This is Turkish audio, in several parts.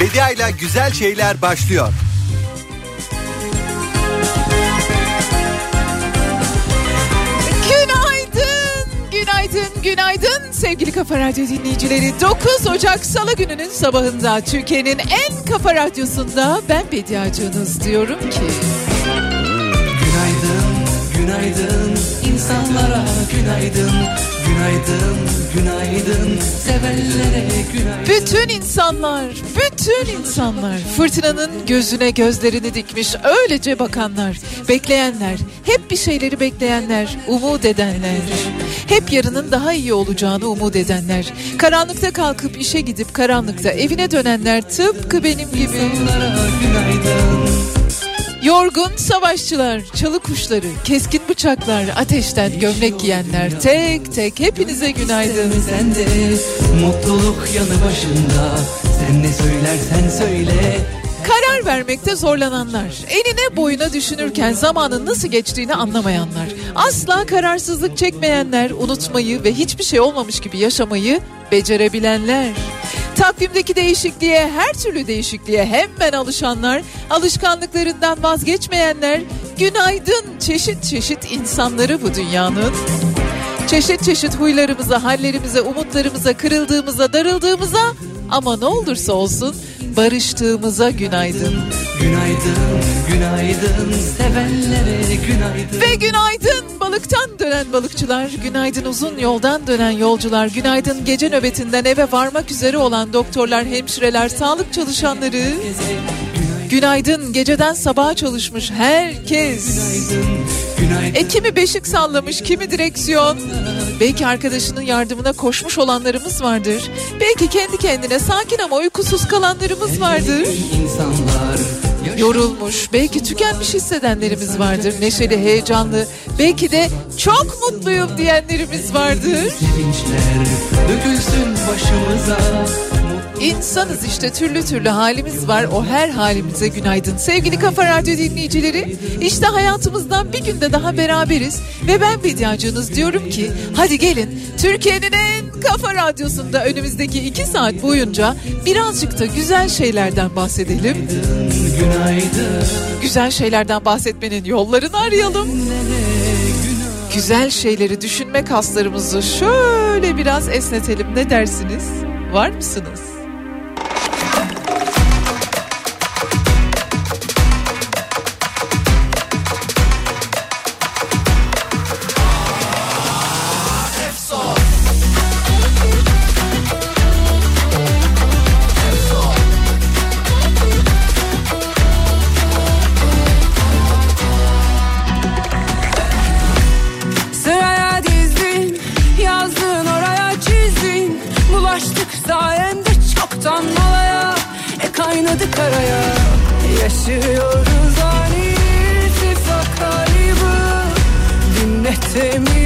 Bedia ile güzel şeyler başlıyor. Günaydın, günaydın, günaydın sevgili Kafa Radyo dinleyicileri. 9 Ocak Salı gününün sabahında Türkiye'nin en kafa radyosunda ben Bediacınız diyorum ki... Günaydın, günaydın insanlara günaydın. Günaydın, günaydın sevenlere günaydın. Bütün insanlar, bütün insanlar fırtınanın gözüne gözlerini dikmiş öylece bakanlar, bekleyenler, hep bir şeyleri bekleyenler, umut edenler. Hep yarının daha iyi olacağını umut edenler. Karanlıkta kalkıp işe gidip karanlıkta evine dönenler tıpkı benim gibi. İnsanlara günaydın. Yorgun savaşçılar, çalı kuşları, keskin bıçaklar, ateşten gömlek giyenler tek tek hepinize günaydın. Sen de mutluluk yanı başında. Sen ne söylersen söyle. Karar vermekte zorlananlar, eline boyuna düşünürken zamanın nasıl geçtiğini anlamayanlar, asla kararsızlık çekmeyenler, unutmayı ve hiçbir şey olmamış gibi yaşamayı becerebilenler. Takvimdeki değişikliğe, her türlü değişikliğe hemen alışanlar, alışkanlıklarından vazgeçmeyenler, günaydın çeşit çeşit insanları bu dünyanın. Çeşit çeşit huylarımıza, hallerimize, umutlarımıza, kırıldığımıza, darıldığımıza ama ne olursa olsun barıştığımıza günaydın. Günaydın, günaydın sevenlere günaydın. Ve günaydın balıktan dönen balıkçılar, günaydın uzun yoldan dönen yolcular, günaydın gece nöbetinden eve varmak üzere olan doktorlar, hemşireler, sağlık çalışanları, günaydın geceden sabaha çalışmış herkes. Günaydın, E kimi beşik sallamış, kimi direksiyon. Belki arkadaşının yardımına koşmuş olanlarımız vardır. Belki kendi kendine sakin ama uykusuz kalanlarımız vardır. Yorulmuş, belki tükenmiş hissedenlerimiz vardır. Neşeli, heyecanlı, belki de çok mutluyum diyenlerimiz vardır. Sevinçler dökülsün başımıza. İnsanız işte türlü türlü halimiz var. O her halimize günaydın. Sevgili Kafa Radyo dinleyicileri, işte hayatımızdan bir günde daha beraberiz. Ve ben Bediacınız diyorum ki hadi gelin Türkiye'nin en kafa radyosunda önümüzdeki iki saat boyunca birazcık da güzel şeylerden bahsedelim. Güzel şeylerden bahsetmenin yollarını arayalım. Güzel şeyleri düşünme kaslarımızı şöyle biraz esnetelim. Ne dersiniz? Var mısınız? take me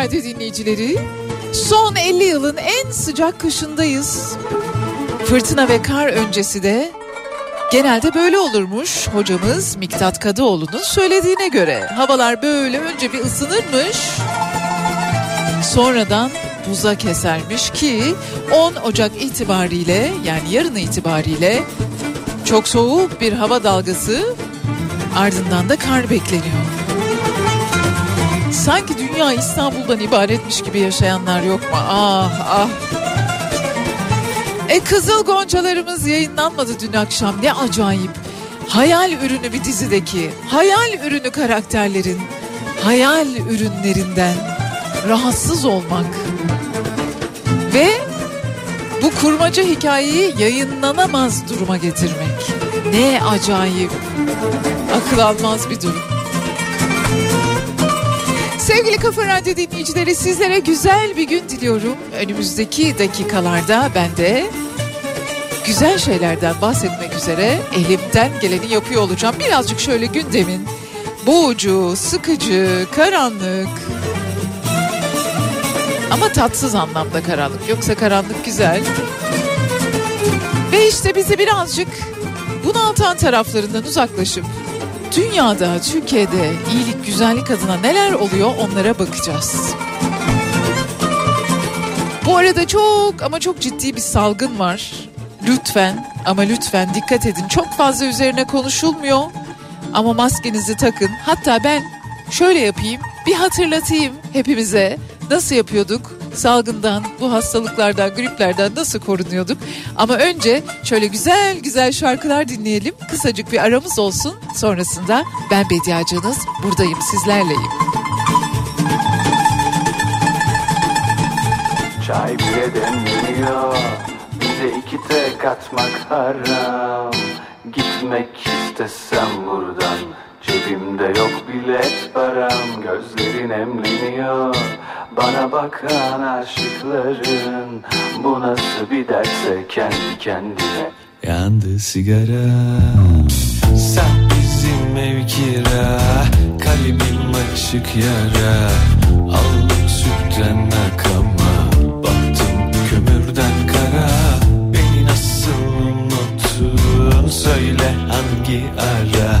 Radyo dinleyicileri, son 50 yılın en sıcak kışındayız. Fırtına ve kar öncesi de genelde böyle olurmuş hocamız Miktat Kadıoğlu'nun söylediğine göre. Havalar böyle önce bir ısınırmış, sonradan buza kesermiş ki 10 Ocak itibariyle yani yarın itibariyle çok soğuk bir hava dalgası ardından da kar bekleniyor. Sanki dünya İstanbul'dan ibaretmiş gibi yaşayanlar yok mu? Ah ah. E Kızıl Goncalarımız yayınlanmadı dün akşam. Ne acayip. Hayal ürünü bir dizideki. Hayal ürünü karakterlerin. Hayal ürünlerinden rahatsız olmak. Ve bu kurmaca hikayeyi yayınlanamaz duruma getirmek. Ne acayip. Akıl almaz bir durum. Sevgili Kafa Radyo dinleyicileri sizlere güzel bir gün diliyorum. Önümüzdeki dakikalarda ben de güzel şeylerden bahsetmek üzere elimden geleni yapıyor olacağım. Birazcık şöyle gündemin boğucu, sıkıcı, karanlık ama tatsız anlamda karanlık. Yoksa karanlık güzel. Ve işte bizi birazcık bunaltan taraflarından uzaklaşıp dünyada, Türkiye'de iyilik, güzellik adına neler oluyor onlara bakacağız. Bu arada çok ama çok ciddi bir salgın var. Lütfen ama lütfen dikkat edin. Çok fazla üzerine konuşulmuyor. Ama maskenizi takın. Hatta ben şöyle yapayım. Bir hatırlatayım hepimize. Nasıl yapıyorduk? Salgından, bu hastalıklardan, griplerden nasıl korunuyorduk? Ama önce şöyle güzel güzel şarkılar dinleyelim. Kısacık bir aramız olsun. Sonrasında ben Bediacınız buradayım sizlerleyim. Çay bile demliyor Bize iki tek atmak haram Gitmek istesem buradan Cebimde yok bilet param Gözlerin emleniyor Bana bakan aşıkların Bu nasıl bir derse kendi kendine. Yandı sigara. Sen bizim ev kira Kalbim açık yara. Aldım sütten akama Baktım kömürden kara. Beni nasıl unuttun? Söyle hangi ara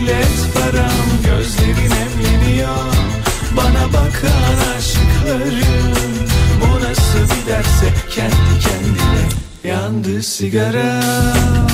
bilet param Gözlerin emleniyor Bana bakan aşıkların Bu nasıl bir derse kendi kendine Yandı sigaram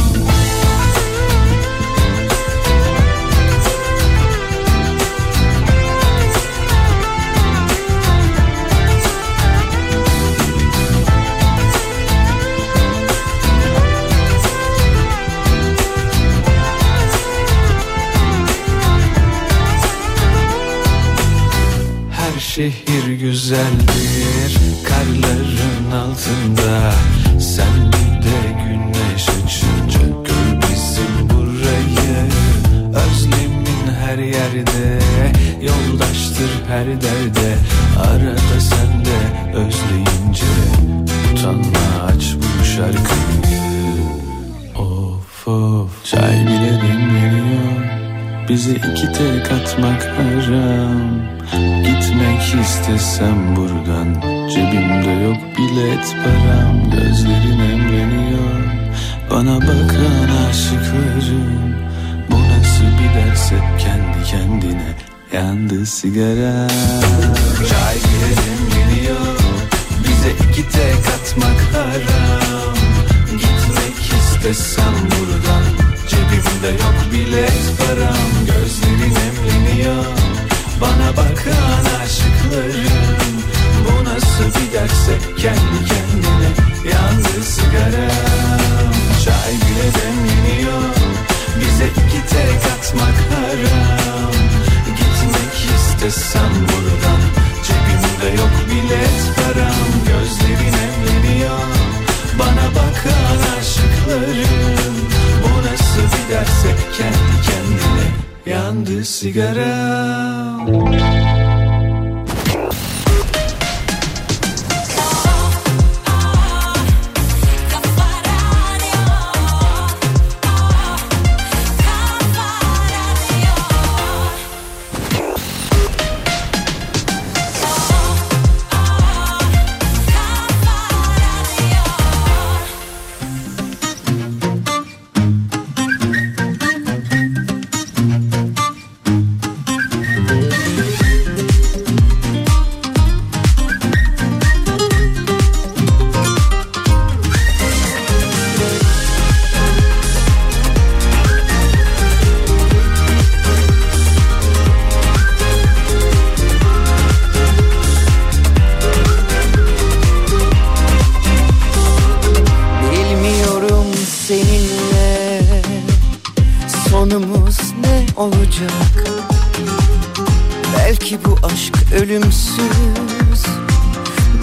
bakan aşıklarım Bu nasıl bir ders? Hep kendi kendine Yandı sigara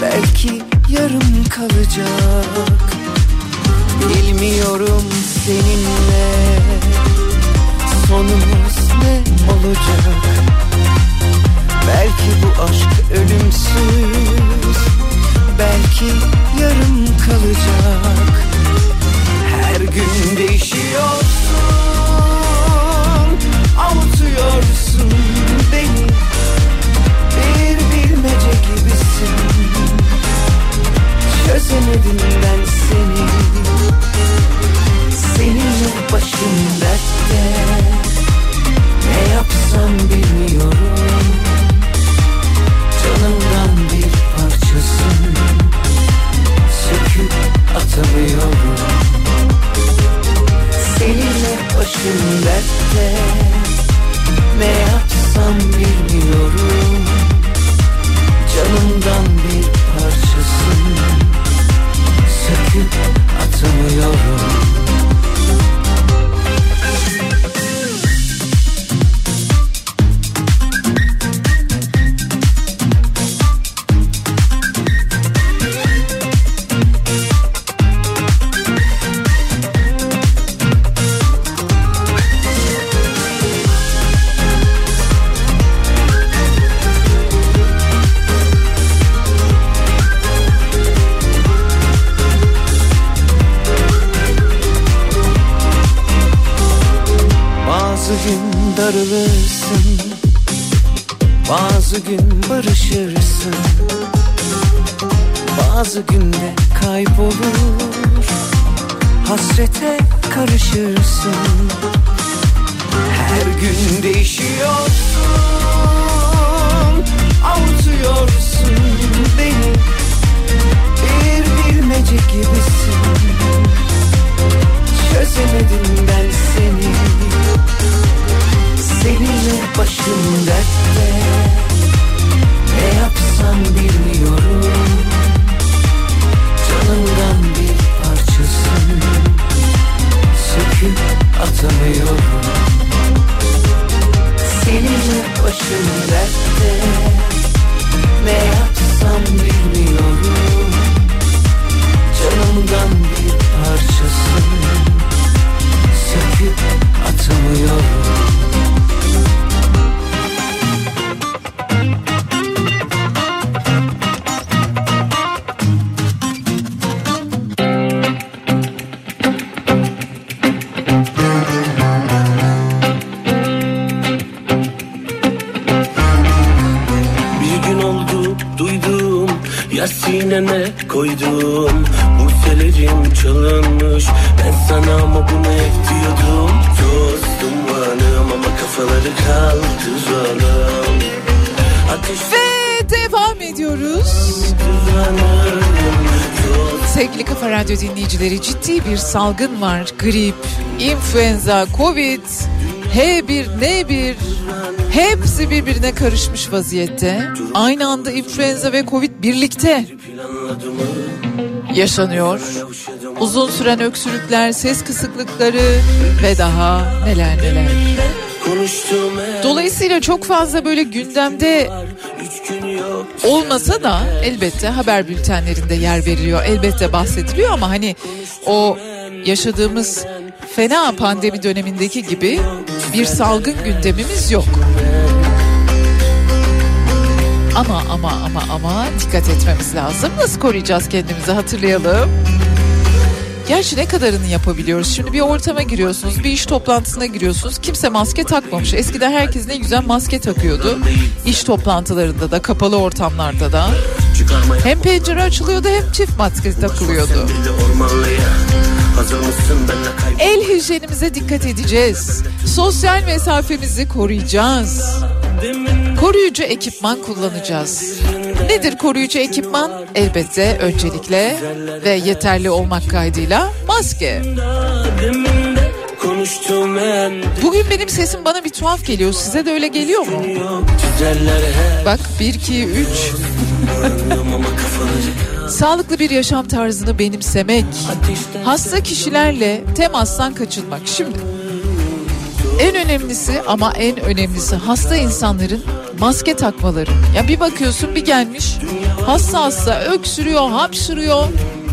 Belki yarım kalacak. Bilmiyorum seninle. Sonumuz ne olacak? Belki bu aşk ölümsüz. Belki yarım kalacak. Her gün değişiyorsun. Avutuyorsun beni Çözemedim ben seni. Seninle başım dertte. Ne yapsam bilmiyorum. Canımdan bir parçasın. Söküp atamıyorum. Seninle başım dertte. Ne yapsam bilmiyorum. Canımdan bir parçasın Atamıyorum Bazı gün barışırsın Bazı günde kaybolur. Hasrete karışırsın Her gün değişiyorsun. Avutuyorsun beni Bir bilmece gibisin. Çözemedim ben seni Seninle başım dertte yapsam bilmiyorum. Canımdan bir parçasın. Söküp atamıyorum. Seninle başım dertte. Ne yapsam bilmiyorum koydum Bu selerim çalınmış. Ben sana ama bunu hep diyordum. Dostum hanım ama kafaları kaldıralım Ateş Ve devam ediyoruz. Sevgili Kafa Radyo dinleyicileri ciddi bir salgın var. Grip, influenza, covid, H1N1 hepsi birbirine karışmış vaziyette. Aynı anda influenza ve covid birlikte yaşanıyor. Uzun süren öksürükler, ses kısıklıkları ve daha neler neler. Dolayısıyla çok fazla böyle gündemde olmasa da elbette haber bültenlerinde yer veriliyor. Elbette bahsediliyor ama hani o yaşadığımız fena pandemi dönemindeki gibi bir salgın gündemimiz yok. Ama ama ama ama dikkat etmemiz lazım. Nasıl koruyacağız kendimizi hatırlayalım. Gerçi ne kadarını yapabiliyoruz? Şimdi bir ortama giriyorsunuz, bir iş toplantısına giriyorsunuz. Kimse maske takmamış. Eskiden herkes ne güzel maske takıyordu. İş toplantılarında da, kapalı ortamlarda da. Hem pencere açılıyordu hem çift maske takılıyordu. El hijyenimize dikkat edeceğiz. Sosyal mesafemizi koruyacağız. Koruyucu ekipman kullanacağız. Nedir koruyucu ekipman? Elbette öncelikle ve yeterli olmak kaydıyla maske. Bugün benim sesim bana bir tuhaf geliyor. Size de öyle geliyor mu? Bak 1 2 3 ama kafaları Sağlıklı bir yaşam tarzını benimsemek, hasta kişilerle temastan kaçınmak. Şimdi en önemlisi ama en önemlisi hasta insanların maske takmaları. Ya bir bakıyorsun bir gelmiş hasta hasta öksürüyor, hapşırıyor.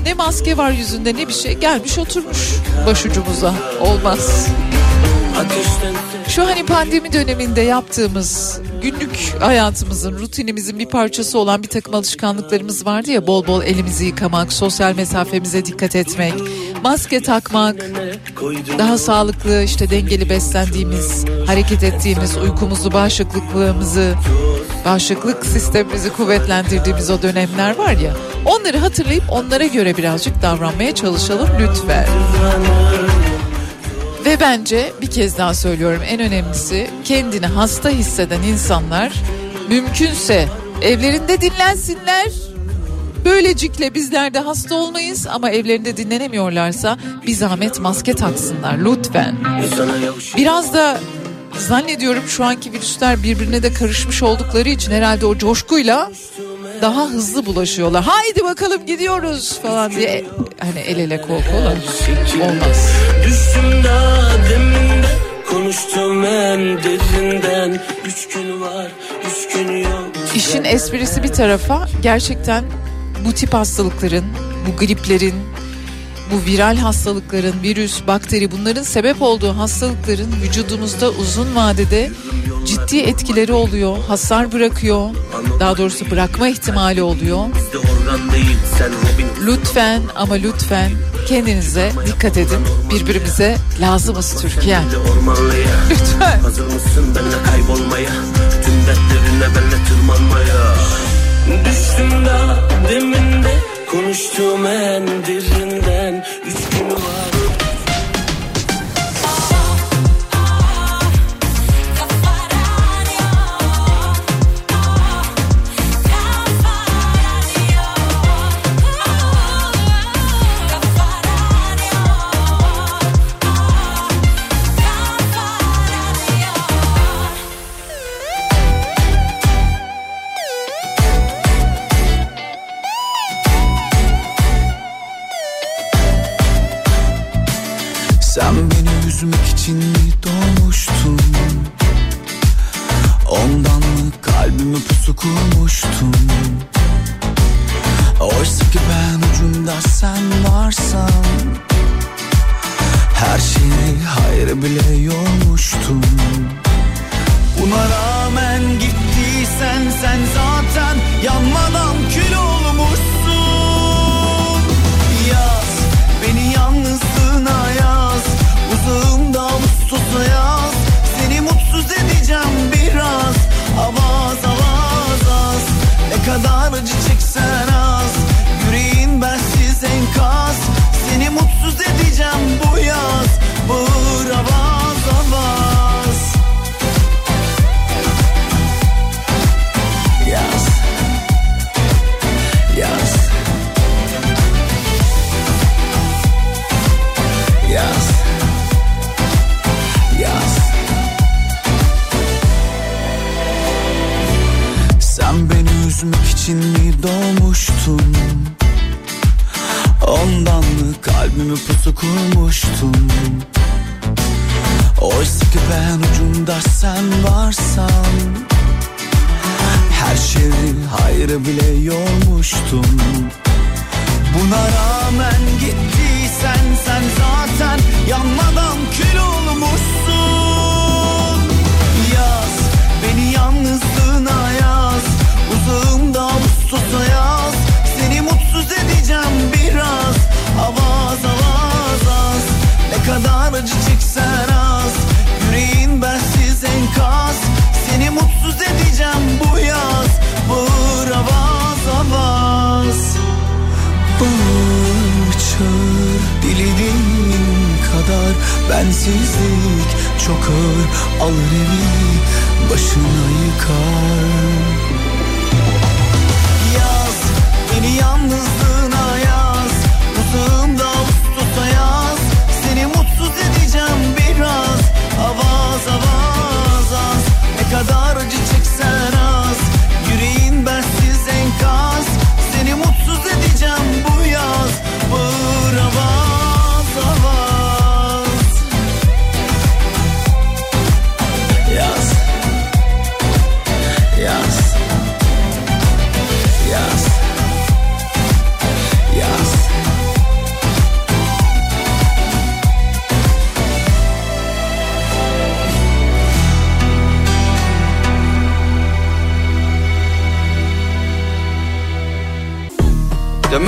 Ne maske var yüzünde ne bir şey gelmiş oturmuş başucumuza. Olmaz. Şu hani pandemi döneminde yaptığımız günlük hayatımızın, rutinimizin bir parçası olan bir takım alışkanlıklarımız vardı ya bol bol elimizi yıkamak, sosyal mesafemize dikkat etmek, maske takmak, daha sağlıklı işte dengeli beslendiğimiz, hareket ettiğimiz, uykumuzu, bağışıklıklığımızı, bağışıklık sistemimizi kuvvetlendirdiğimiz o dönemler var ya. Onları hatırlayıp onlara göre birazcık davranmaya çalışalım lütfen. Ve bence bir kez daha söylüyorum en önemlisi kendini hasta hisseden insanlar mümkünse evlerinde dinlensinler. Böylecikle bizler de hasta olmayız ama evlerinde dinlenemiyorlarsa bir zahmet maske taksınlar lütfen. Biraz da zannediyorum şu anki virüsler birbirine de karışmış oldukları için herhalde o coşkuyla daha hızlı bulaşıyorlar. Haydi bakalım gidiyoruz falan diye hani el ele kol kola olmaz. Düştüm daha deminde Konuştum en derinden Üç gün var üç gün yok İşin esprisi bir tarafa gerçekten bu tip hastalıkların, bu griplerin, bu viral hastalıkların, virüs, bakteri bunların sebep olduğu hastalıkların vücudumuzda uzun vadede ciddi etkileri oluyor, hasar bırakıyor. Daha doğrusu bırakma ihtimali oluyor. Lütfen ama lütfen kendinize dikkat edin. Birbirimize lazımız Türkiye. Lütfen. Hazır mısın benimle kaybolmaya Tüm dertlerine benimle tırmanmaya Düştüm daha deminde Konuştum en derinden Üç gün var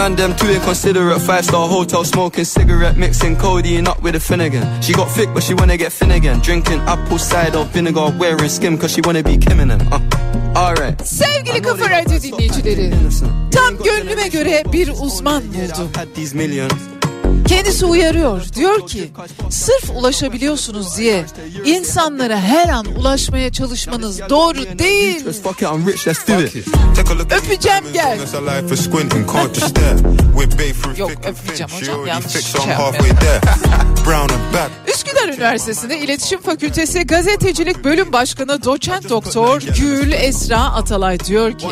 man them too inconsiderate. Five star hotel smoking cigarette, mixing codeine up with a Finnegan. She got thick, but she wanna get thin again. Drinking apple cider vinegar, wearing skim, cause she wanna be Kim in them. Uh, alright. Sevgili Kafa Radyo dinleyicileri, tam gönlüme göre bir uzman buldu. Kendisi uyarıyor. Diyor ki sırf ulaşabiliyorsunuz diye insanlara her an ulaşmaya çalışmanız doğru değil. Öpeceğim gel. Yok, She hocam, yanlış şey Üsküdar Üniversitesi'nde İletişim Fakültesi Gazetecilik Bölüm Başkanı Doçent Doktor Gül Esra Atalay diyor ki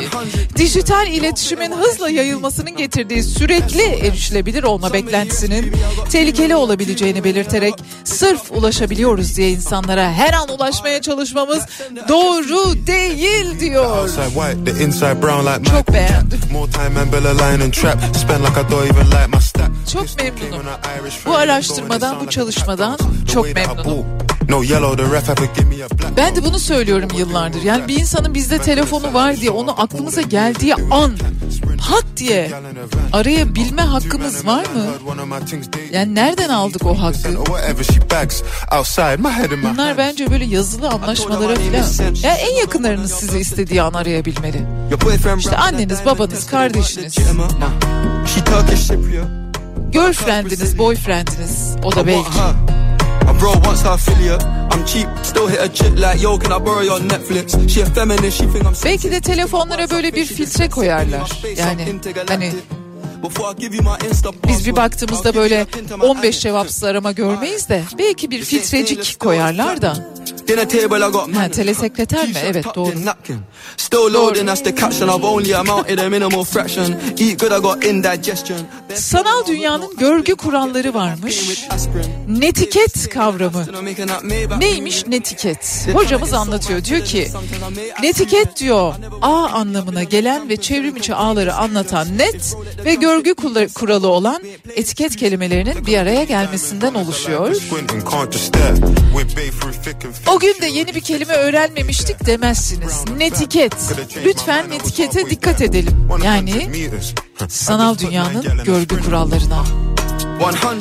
dijital iletişimin hızla yayılmasının getirdiği sürekli erişilebilir olma beklentisinin tehlikeli olabileceğini belirterek sırf ulaşabiliyoruz diye insanlara her an ulaşmaya çalışmamız doğru değil diyor. Çok beğendim. Çok memnunum. Bu araştırmadan, bu çalışmadan çok memnunum. No yellow, the ref have to give me a black. Ben de bunu söylüyorum yıllardır. Yani bir insanın bizde telefonu var diye onu aklımıza geldiği an pat diye arayabilme hakkımız var mı? Yani nereden aldık o hakkı? Or whatever she bags outside my head in my Bunlar bence böyle yazılı anlaşmalara falan. Ya en yakınlarınız sizi istediği an arayabilmeli. İşte anneniz, babanız, kardeşiniz, girlfriendiniz, boyfriendiniz. O da belki. My bro wants her affiliate. I'm cheap, still hit a chick like yo, can I borrow your Netflix? She a feminist, she think I'm Belki de telefonlara böyle bir filtre koyarlar. Yani hani Before I give you my Insta Biz bir baktığımızda böyle 15 cevapsız arama görmeyiz de belki bir filtrecik koyarlar da. Ha telesekreter mi? Evet doğru. napkin. Still loading, that's the caption. I've only amounted a minimal fraction. Eat good, I got indigestion. Sanal dünyanın görgü kuralları varmış. Netiket kavramı. Neymiş netiket? Hocamız anlatıyor. Diyor ki netiket diyor A anlamına gelen ve çevrim içi ağları anlatan net ve görgü kuralı olan etiket kelimelerinin bir araya gelmesinden oluşuyor. O gün de yeni bir kelime öğrenmemiştik demezsiniz. Netiket. Lütfen netikete dikkat edelim. Yani sanal dünyanın görgü kurallarına.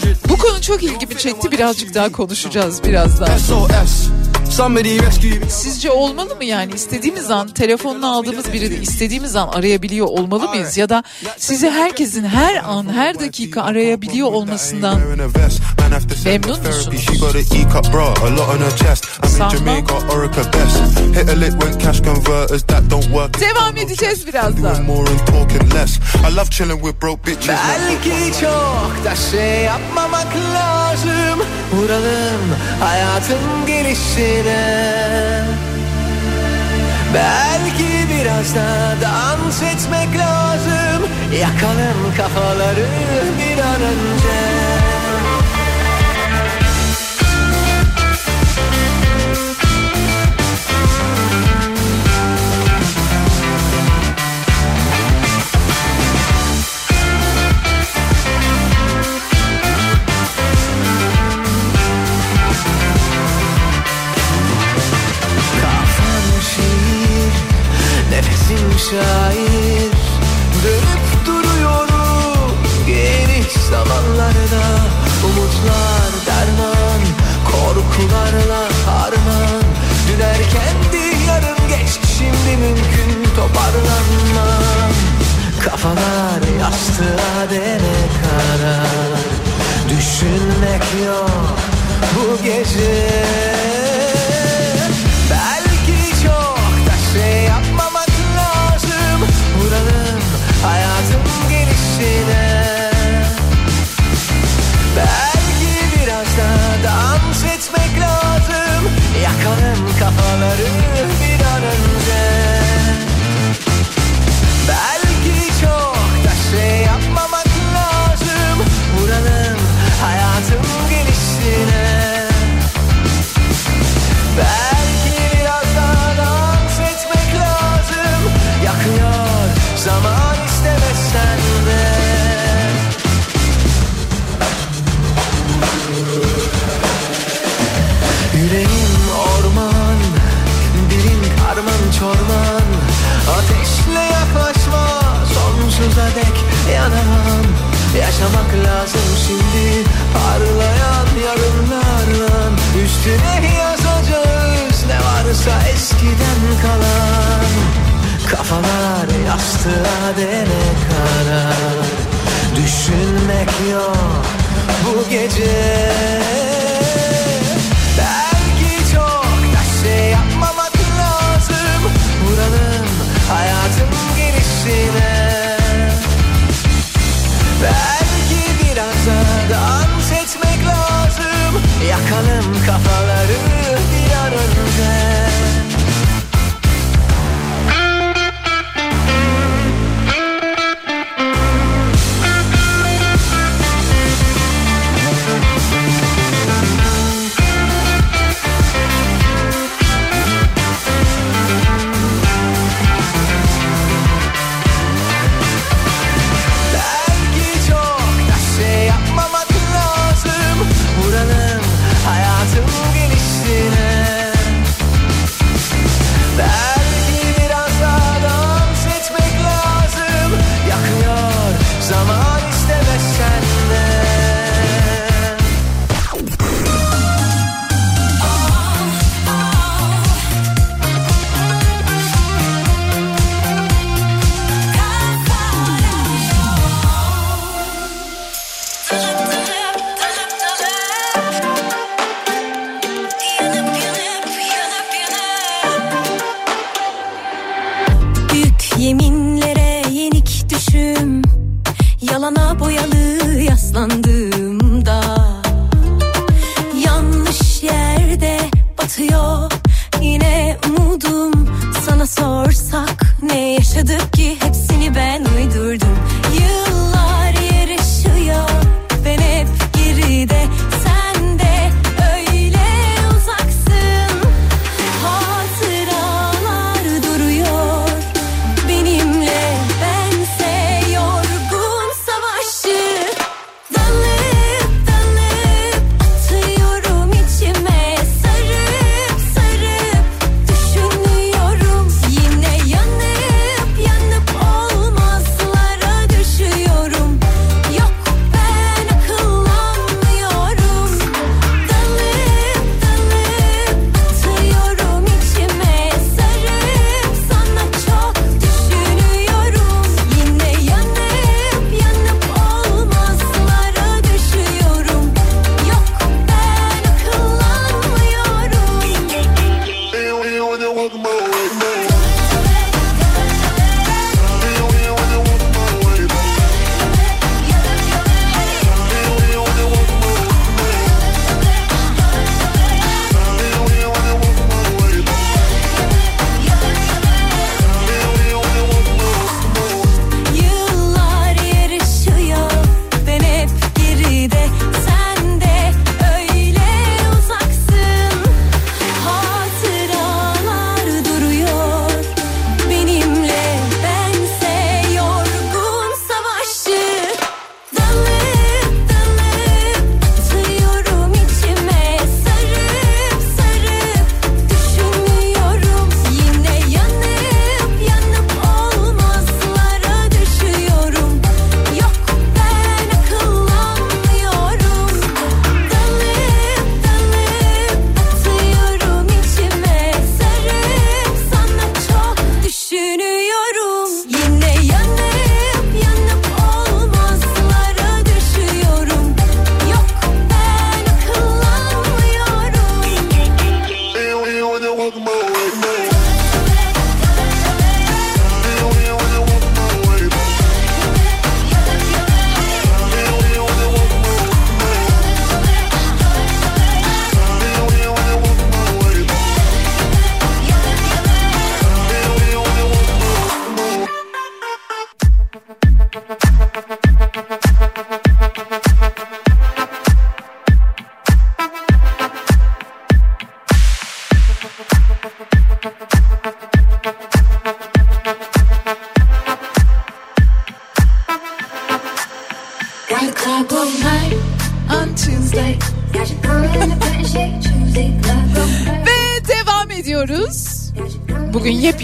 100 Bu konu çok ilgimi çekti. Birazcık daha konuşacağız birazdan. SOS. Somebody rescue me. Sizce olmalı mı yani istediğimiz an telefonunu aldığımız biri de istediğimiz an arayabiliyor olmalı mıyız? Ya da sizi herkesin her an her dakika arayabiliyor olmasından have to send her therapy. She got an E cup bra, a lot on her chest. I'm in Jamaica, Orica best. Hit a lick when cash converters that don't work. Devam edeceğiz birazdan. More and talking less. I love chilling with broke bitches. Belki çok da şey yapmamak lazım. Vuralım hayatın gelişine. Belki biraz da dans etmek lazım Yakalım kafaları bir an önce şair. Dönüp duruyorum geniş zamanlarda. Umutlar derman korkularla harman. Dün erkendi yarın geç şimdi mümkün toparlanmam. Kafalar yastığa dene karar Düşünmek yok bu gece. Yıkalım kafaları bir an önce. Yaşamak lazım şimdi. Parlayan yarınlarla Üstüne yazacağız ne varsa eskiden kalan. Kafalar yastığa dene kadar. Düşünmek yok bu gece. Belki çok da şey yapmamak lazım. Buranın hayatın gelişine Takalım kafaları bir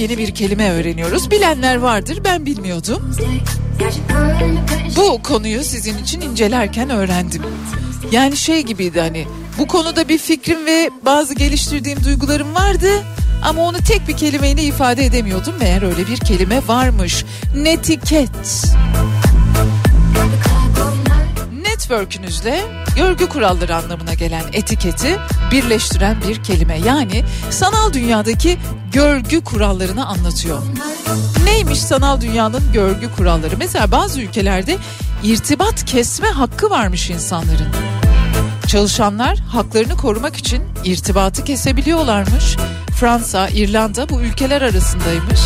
Yepyeni bir kelime öğreniyoruz. Bilenler vardır ben bilmiyordum. Bu konuyu sizin için incelerken öğrendim. Yani şey gibiydi hani bu konuda bir fikrim ve bazı geliştirdiğim duygularım vardı. Ama onu tek bir kelimeyle ifade edemiyordum. Meğer öyle bir kelime varmış. Netiket. Network'ünüzle görgü kuralları anlamına gelen etiketi birleştiren bir kelime. Yani sanal dünyadaki görgü kurallarını anlatıyor. Neymiş sanal dünyanın görgü kuralları? Mesela bazı ülkelerde irtibat kesme hakkı varmış insanların. Çalışanlar haklarını korumak için irtibatı kesebiliyorlarmış. Fransa, İrlanda bu ülkeler arasındaymış.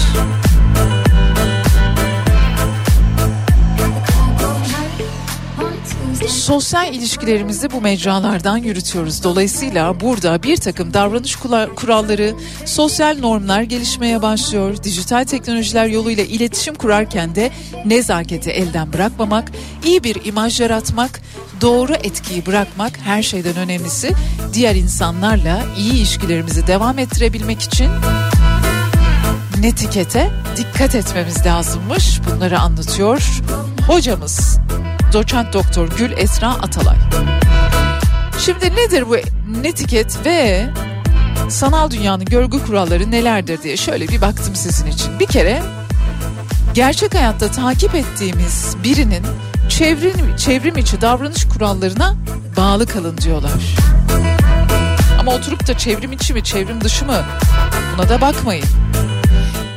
Sosyal ilişkilerimizi bu mecralardan yürütüyoruz. Dolayısıyla burada bir takım davranış kuralları, sosyal normlar gelişmeye başlıyor. Dijital teknolojiler yoluyla iletişim kurarken de nezaketi elden bırakmamak, iyi bir imaj yaratmak, doğru etkiyi bırakmak her şeyden önemlisi. Diğer insanlarla iyi ilişkilerimizi devam ettirebilmek için netikete dikkat etmemiz lazımmış. Bunları anlatıyor hocamız. Doçent Doktor Gül Esra Atalay. Şimdi nedir bu netiket ve sanal dünyanın görgü kuralları nelerdir diye şöyle bir baktım sizin için. Bir kere gerçek hayatta takip ettiğimiz birinin çevrim, çevrim içi davranış kurallarına bağlı kalın diyorlar. Ama oturup da çevrim içi mi çevrim dışı mı buna da bakmayın.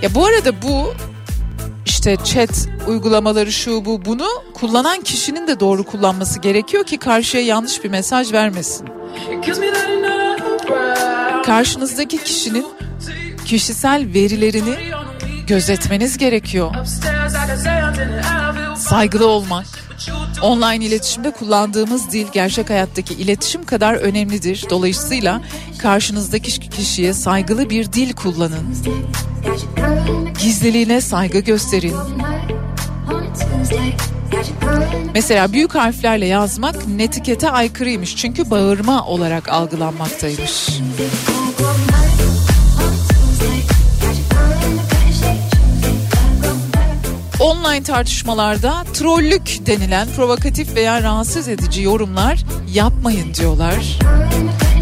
Ya bu arada bu işte chat uygulamaları şu bu bunu kullanan kişinin de doğru kullanması gerekiyor ki karşıya yanlış bir mesaj vermesin. Karşınızdaki kişinin kişisel verilerini gözetmeniz gerekiyor. Saygılı olmak, online iletişimde kullandığımız dil gerçek hayattaki iletişim kadar önemlidir. Dolayısıyla karşınızdaki kişiye saygılı bir dil kullanın. Gizliliğine saygı gösterin. Mesela büyük harflerle yazmak netikete aykırıymış çünkü bağırma olarak algılanmaktaymış. Online tartışmalarda trollük denilen provokatif veya rahatsız edici yorumlar yapmayın diyorlar.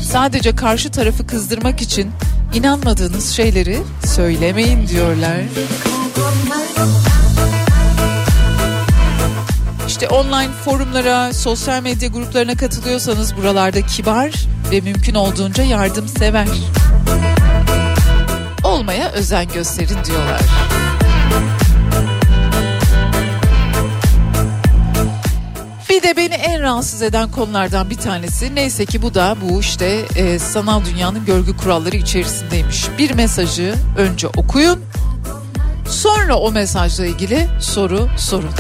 Sadece karşı tarafı kızdırmak için inanmadığınız şeyleri söylemeyin diyorlar. İşte online forumlara, sosyal medya gruplarına katılıyorsanız buralarda kibar ve mümkün olduğunca yardımsever olmaya özen gösterin diyorlar. Bir de beni en rahatsız eden konulardan bir tanesi neyse ki bu da bu işte e, sanal dünyanın görgü kuralları içerisindeymiş. Bir mesajı önce okuyun sonra o mesajla ilgili soru sorun.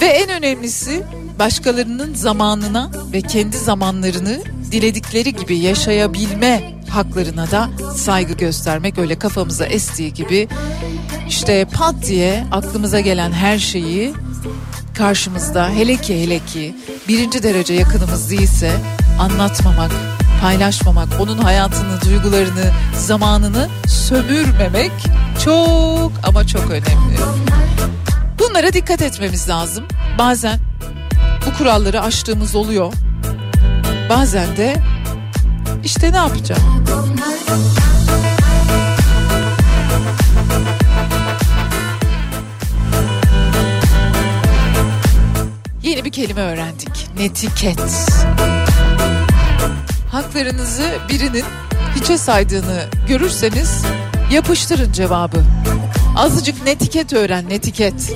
Ve en önemlisi başkalarının zamanına ve kendi zamanlarını diledikleri gibi yaşayabilme haklarına da saygı göstermek öyle kafamıza estiği gibi işte pat diye aklımıza gelen her şeyi karşımızda hele ki hele ki birinci derece yakınımız değilse anlatmamak, paylaşmamak, onun hayatını, duygularını, zamanını sömürmemek çok ama çok önemli. Bunlara dikkat etmemiz lazım. Bazen bu kuralları aştığımız oluyor. Bazen de işte ne yapacağım? Yeni bir kelime öğrendik. Netiket. Haklarınızı birinin hiçe saydığını görürseniz yapıştırın cevabı. Azıcık netiket öğren, netiket.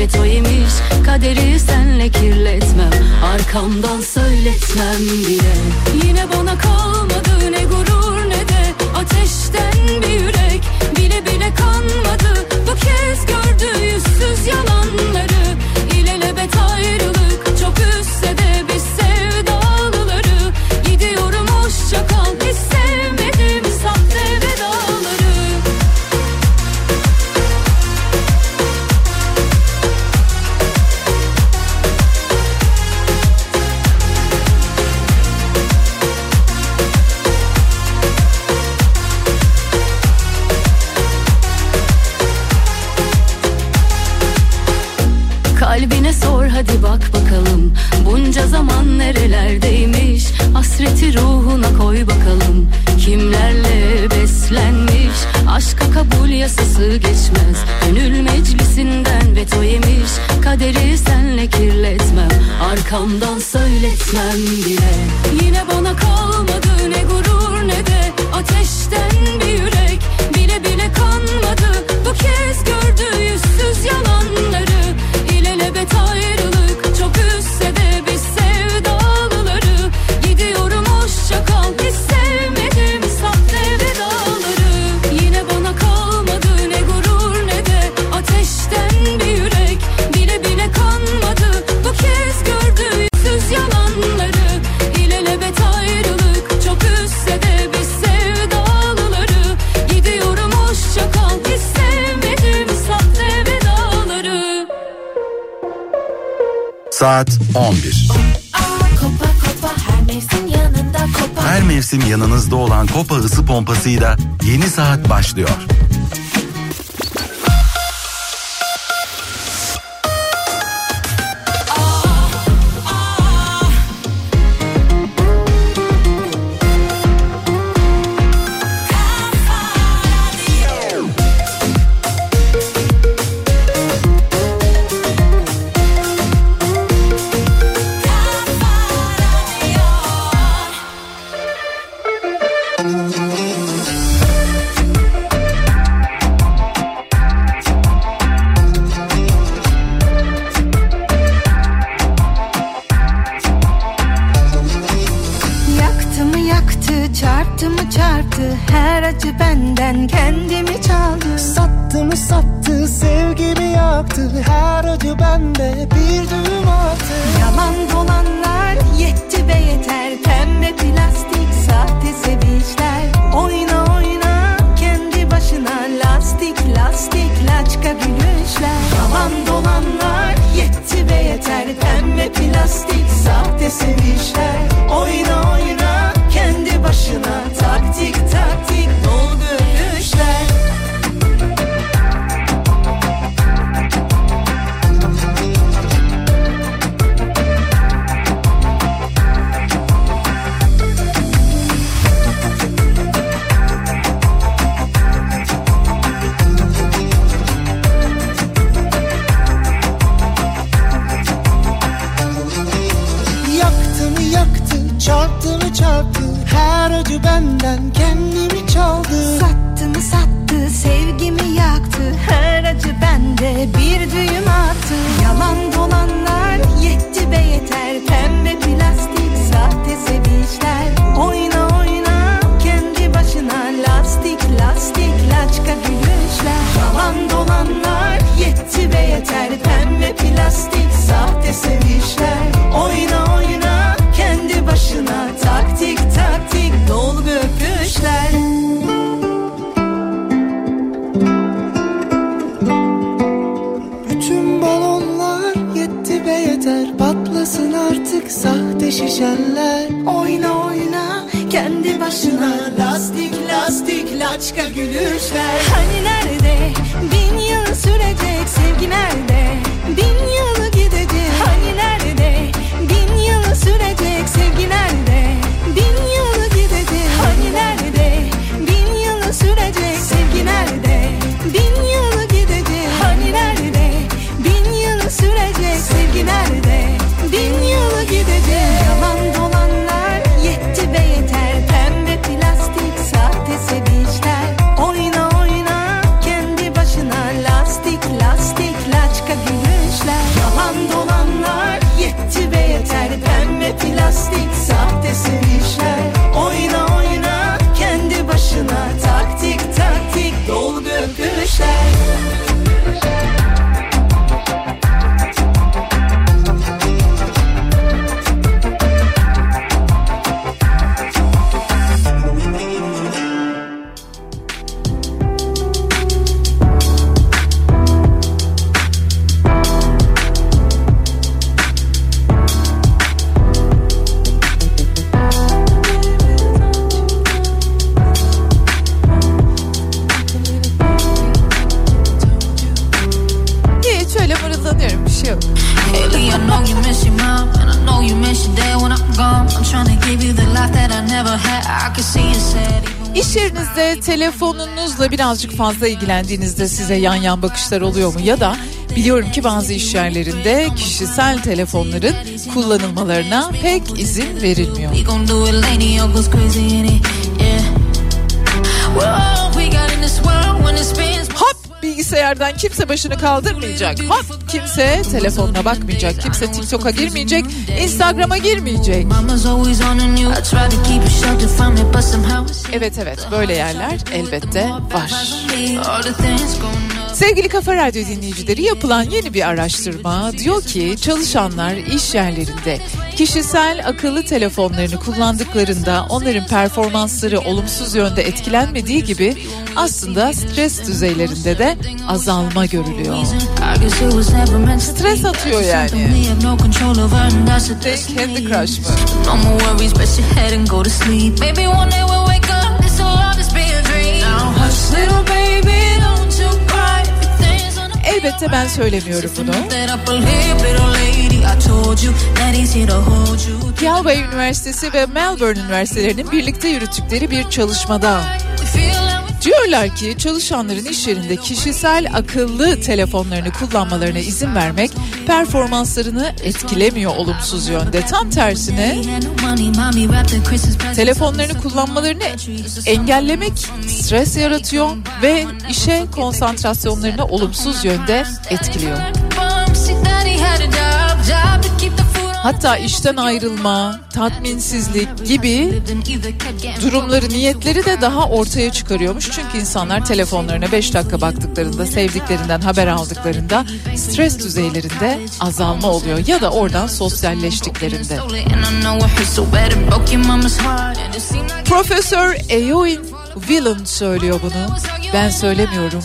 elbet imiş Kaderi senle kirletmem. Arkamdan söyletmem bile. Yine bana kalmadı ne gurur ne de Ateşten bir yürek. Bile bile kanmadı Bu kez gördü yüzsüz yalanları. İlelebet ayrılık pompasıyla yeni saat başlıyor. Birazcık fazla ilgilendiğinizde size yan yan bakışlar oluyor mu? Ya da biliyorum ki bazı iş yerlerinde kişisel telefonların kullanılmalarına pek izin verilmiyor. Hop bilgisayardan kimse başını kaldırmayacak. Hop kimse telefonuna bakmayacak. Kimse TikTok'a girmeyecek. Instagram'a girmeyecek. Evet evet böyle yerler elbette var. Sevgili Kafa Radyo dinleyicileri yapılan yeni bir araştırma diyor ki çalışanlar iş yerlerinde kişisel akıllı telefonlarını kullandıklarında onların performansları olumsuz yönde etkilenmediği gibi aslında stres düzeylerinde de azalma görülüyor. Stres atıyor yani. Kendi crush mı? Elbette ben söylemiyorum bunu. Galway Üniversitesi ve Melbourne Üniversitelerinin birlikte yürüttükleri bir çalışmada Diyorlar ki çalışanların iş yerinde kişisel akıllı telefonlarını kullanmalarına izin vermek performanslarını etkilemiyor olumsuz yönde. Tam tersine telefonlarını kullanmalarını engellemek stres yaratıyor ve işe konsantrasyonlarını olumsuz yönde etkiliyor. Hatta işten ayrılma, tatminsizlik gibi durumları, niyetleri de daha ortaya çıkarıyormuş. Çünkü insanlar telefonlarına 5 dakika baktıklarında, sevdiklerinden haber aldıklarında stres düzeylerinde azalma oluyor. Ya da oradan sosyalleştiklerinde. Profesör Eowyn Villan söylüyor bunu. Ben söylemiyorum.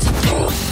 to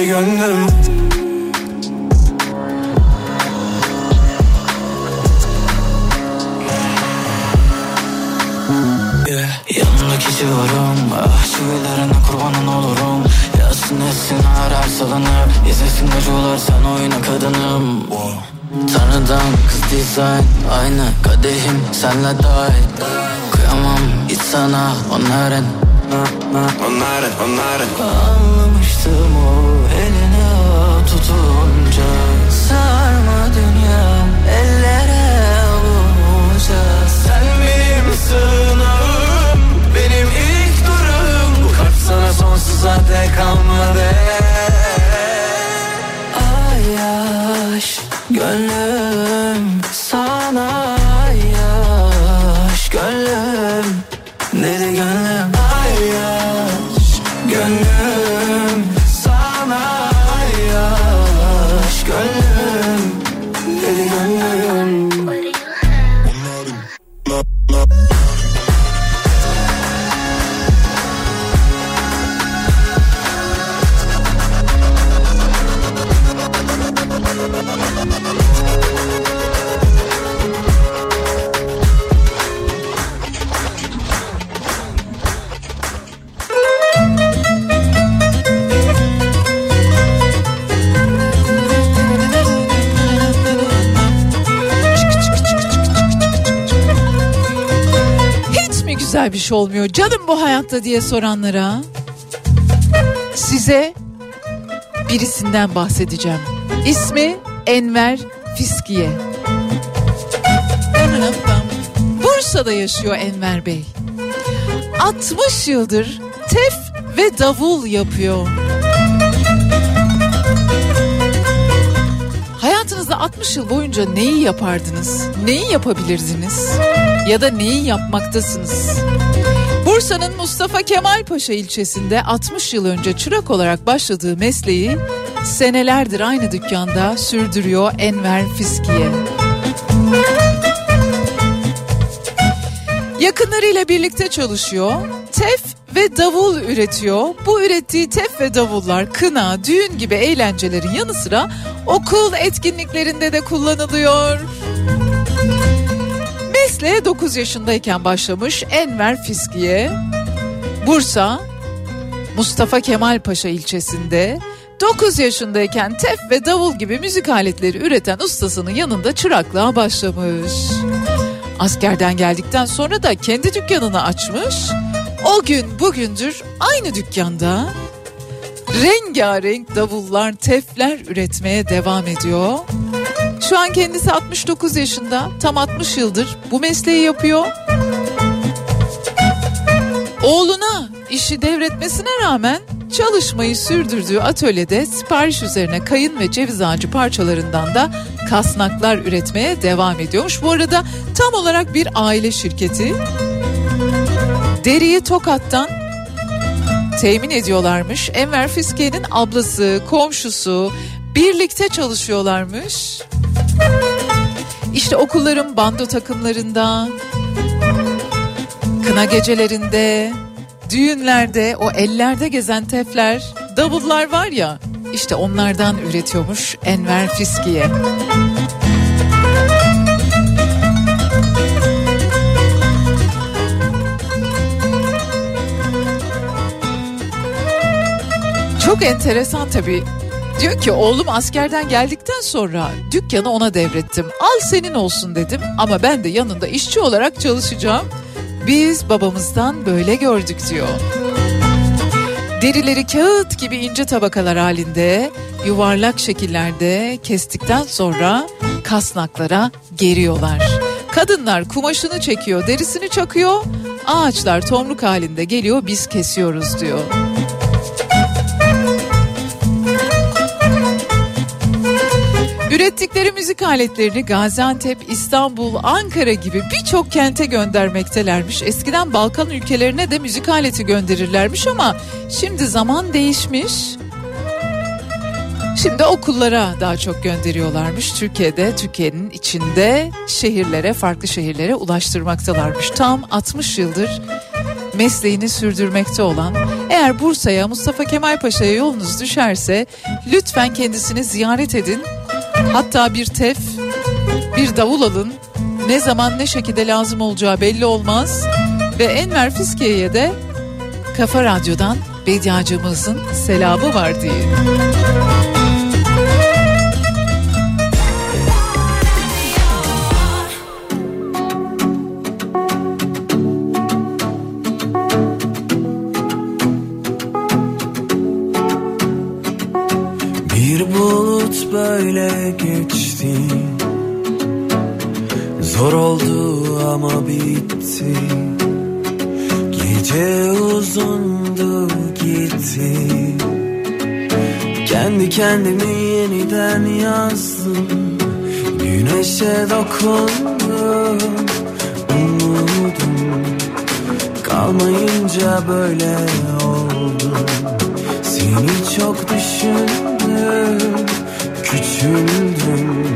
Deli gönlüm. Yeah. Yanındaki civarım Ah çivilerine kurbanın olurum. Yazsın etsin arar salınıp İzlesin acılar sen oyna kadınım. Tanrıdan kız dizayn. Aynı kadehim senle dahil. Kıyamam hiç sana onların Onların onların Anlamıştım o tutunca Sarma dünyam ellere avunca Sen benim sığınağım Benim ilk durum Bu kalp sana sonsuza dek kalmadı. Ayaş Gönlüm güzel bir şey olmuyor canım bu hayatta diye soranlara size birisinden bahsedeceğim. İsmi Enver Fiskiye. Bursa'da yaşıyor Enver Bey. 60 yıldır tef ve davul yapıyor. Hayatınızda 60 yıl boyunca neyi yapardınız? Neyi yapabilirdiniz? Ya da neyi yapmaktasınız? Bursa'nın Mustafa Kemal Paşa ilçesinde 60 yıl önce çırak olarak başladığı mesleği senelerdir aynı dükkanda sürdürüyor Enver Fiskiye. Yakınlarıyla birlikte çalışıyor. Tef ve davul üretiyor. Bu ürettiği tef ve davullar kına, düğün gibi eğlencelerin yanı sıra okul etkinliklerinde de kullanılıyor. Mesleğe 9 yaşındayken başlamış Enver Fiskiye. Bursa Mustafa Kemal Paşa ilçesinde 9 yaşındayken tef ve davul gibi müzik aletleri üreten ustasının yanında çıraklığa başlamış. Askerden geldikten sonra da kendi dükkanını açmış. O gün bugündür aynı dükkanda rengarenk davullar, tefler üretmeye devam ediyor. Şu an kendisi 69 yaşında, tam 60 yıldır bu mesleği yapıyor. Oğluna işi devretmesine rağmen çalışmayı sürdürdüğü atölyede sipariş üzerine kayın ve ceviz ağacı parçalarından da kasnaklar üretmeye devam ediyormuş. Bu arada tam olarak bir aile şirketi. Deriyi Tokat'tan temin ediyorlarmış. Enver Fiske'nin ablası, komşusu birlikte çalışıyorlarmış. İşte okulların bando takımlarında, kına gecelerinde, düğünlerde o ellerde gezen tefler, davullar var ya işte onlardan üretiyormuş Enver Fiskiye. Çok enteresan tabii. Diyor ki oğlum askerden geldikten sonra dükkanı ona devrettim. Al senin olsun dedim ama ben de yanında işçi olarak çalışacağım. Biz babamızdan böyle gördük diyor. Derileri kağıt gibi ince tabakalar halinde yuvarlak şekillerde kestikten sonra kasnaklara geriyorlar. Kadınlar kumaşını çekiyor, derisini çakıyor. Ağaçlar tomruk halinde geliyor biz kesiyoruz diyor. Ürettikleri müzik aletlerini Gaziantep, İstanbul, Ankara gibi birçok kente göndermektelermiş. Eskiden Balkan ülkelerine de müzik aleti gönderirlermiş ama şimdi zaman değişmiş. Şimdi okullara daha çok gönderiyorlarmış. Türkiye'de, Türkiye'nin içinde şehirlere, farklı şehirlere ulaştırmaktalarmış. Tam 60 yıldır mesleğini sürdürmekte olan eğer Bursa'ya Mustafa Kemal Paşa'ya yolunuz düşerse lütfen kendisini ziyaret edin. Hatta bir tef, bir davul alın. Ne zaman ne şekilde lazım olacağı belli olmaz. Ve Enver Fiskiye'ye de Kafa Radyo'dan Bediacımızın selamı var diye. Kendimi yeniden yazdım. Güneşe dokundum Umudum. Kalmayınca böyle oldu Seni çok düşündüm Küçüldüm.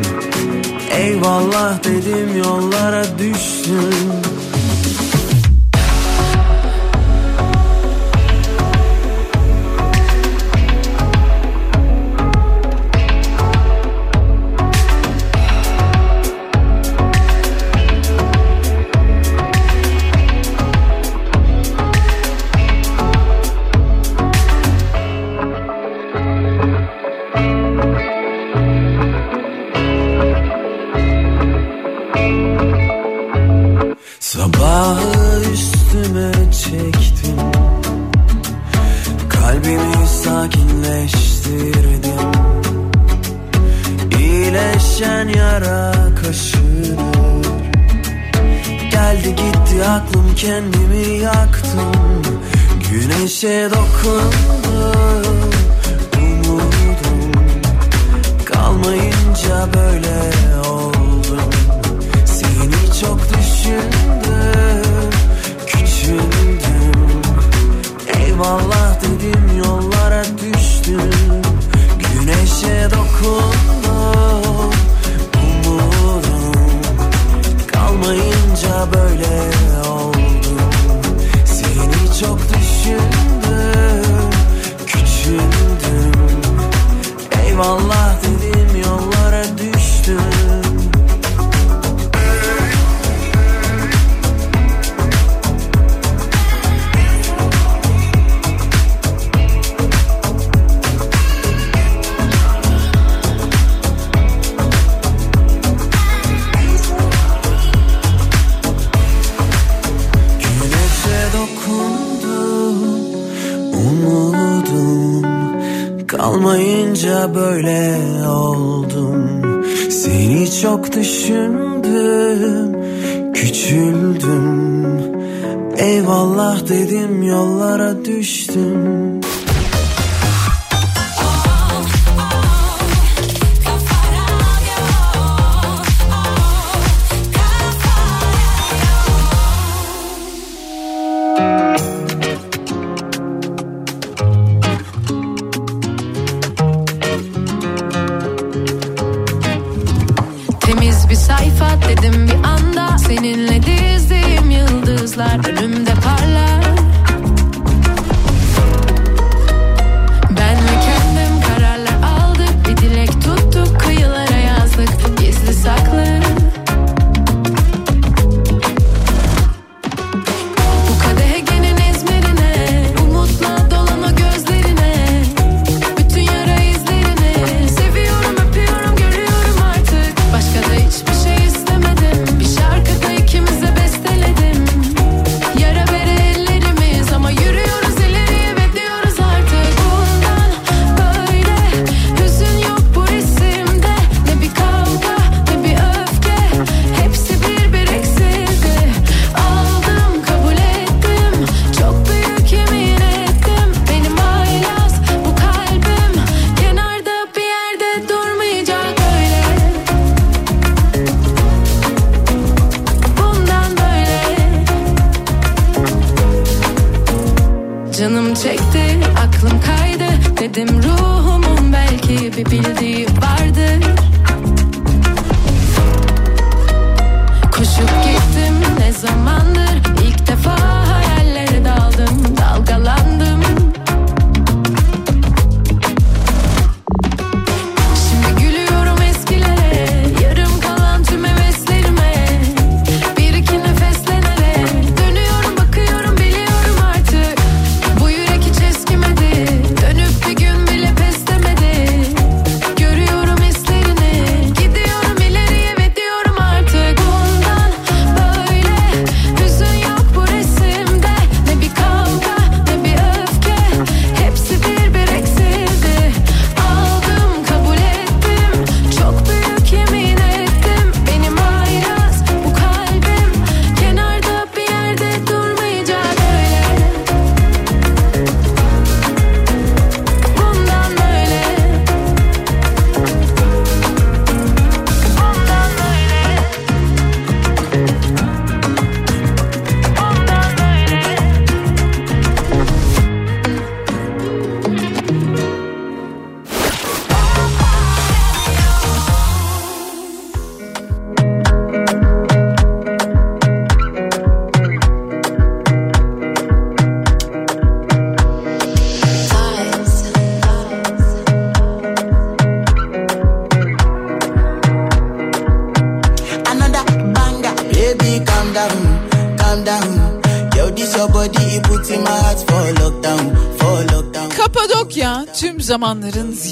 Eyvallah dedim yollara düştüm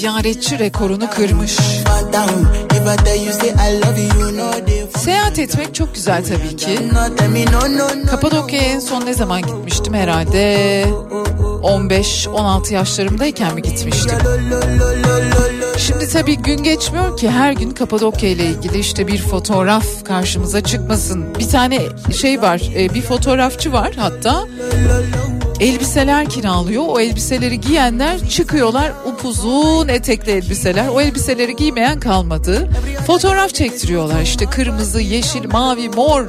you know they Seyahat etmek çok güzel tabii ki. Kapadokya'ya en son ne zaman gitmiştim herhalde 15-16 yaşlarımdayken mi gitmiştim? Şimdi tabii gün geçmiyor ki her gün Kapadokya ile ilgili işte bir fotoğraf karşımıza çıkmasın. Bir tane şey var e, bir fotoğrafçı var hatta elbiseler kiralıyor. O elbiseleri giyenler çıkıyorlar upuzun etekli elbiseler. O elbiseleri giymeyen kalmadı. Fotoğraf çektiriyorlar işte kırmızı, yeşil, mavi, mor.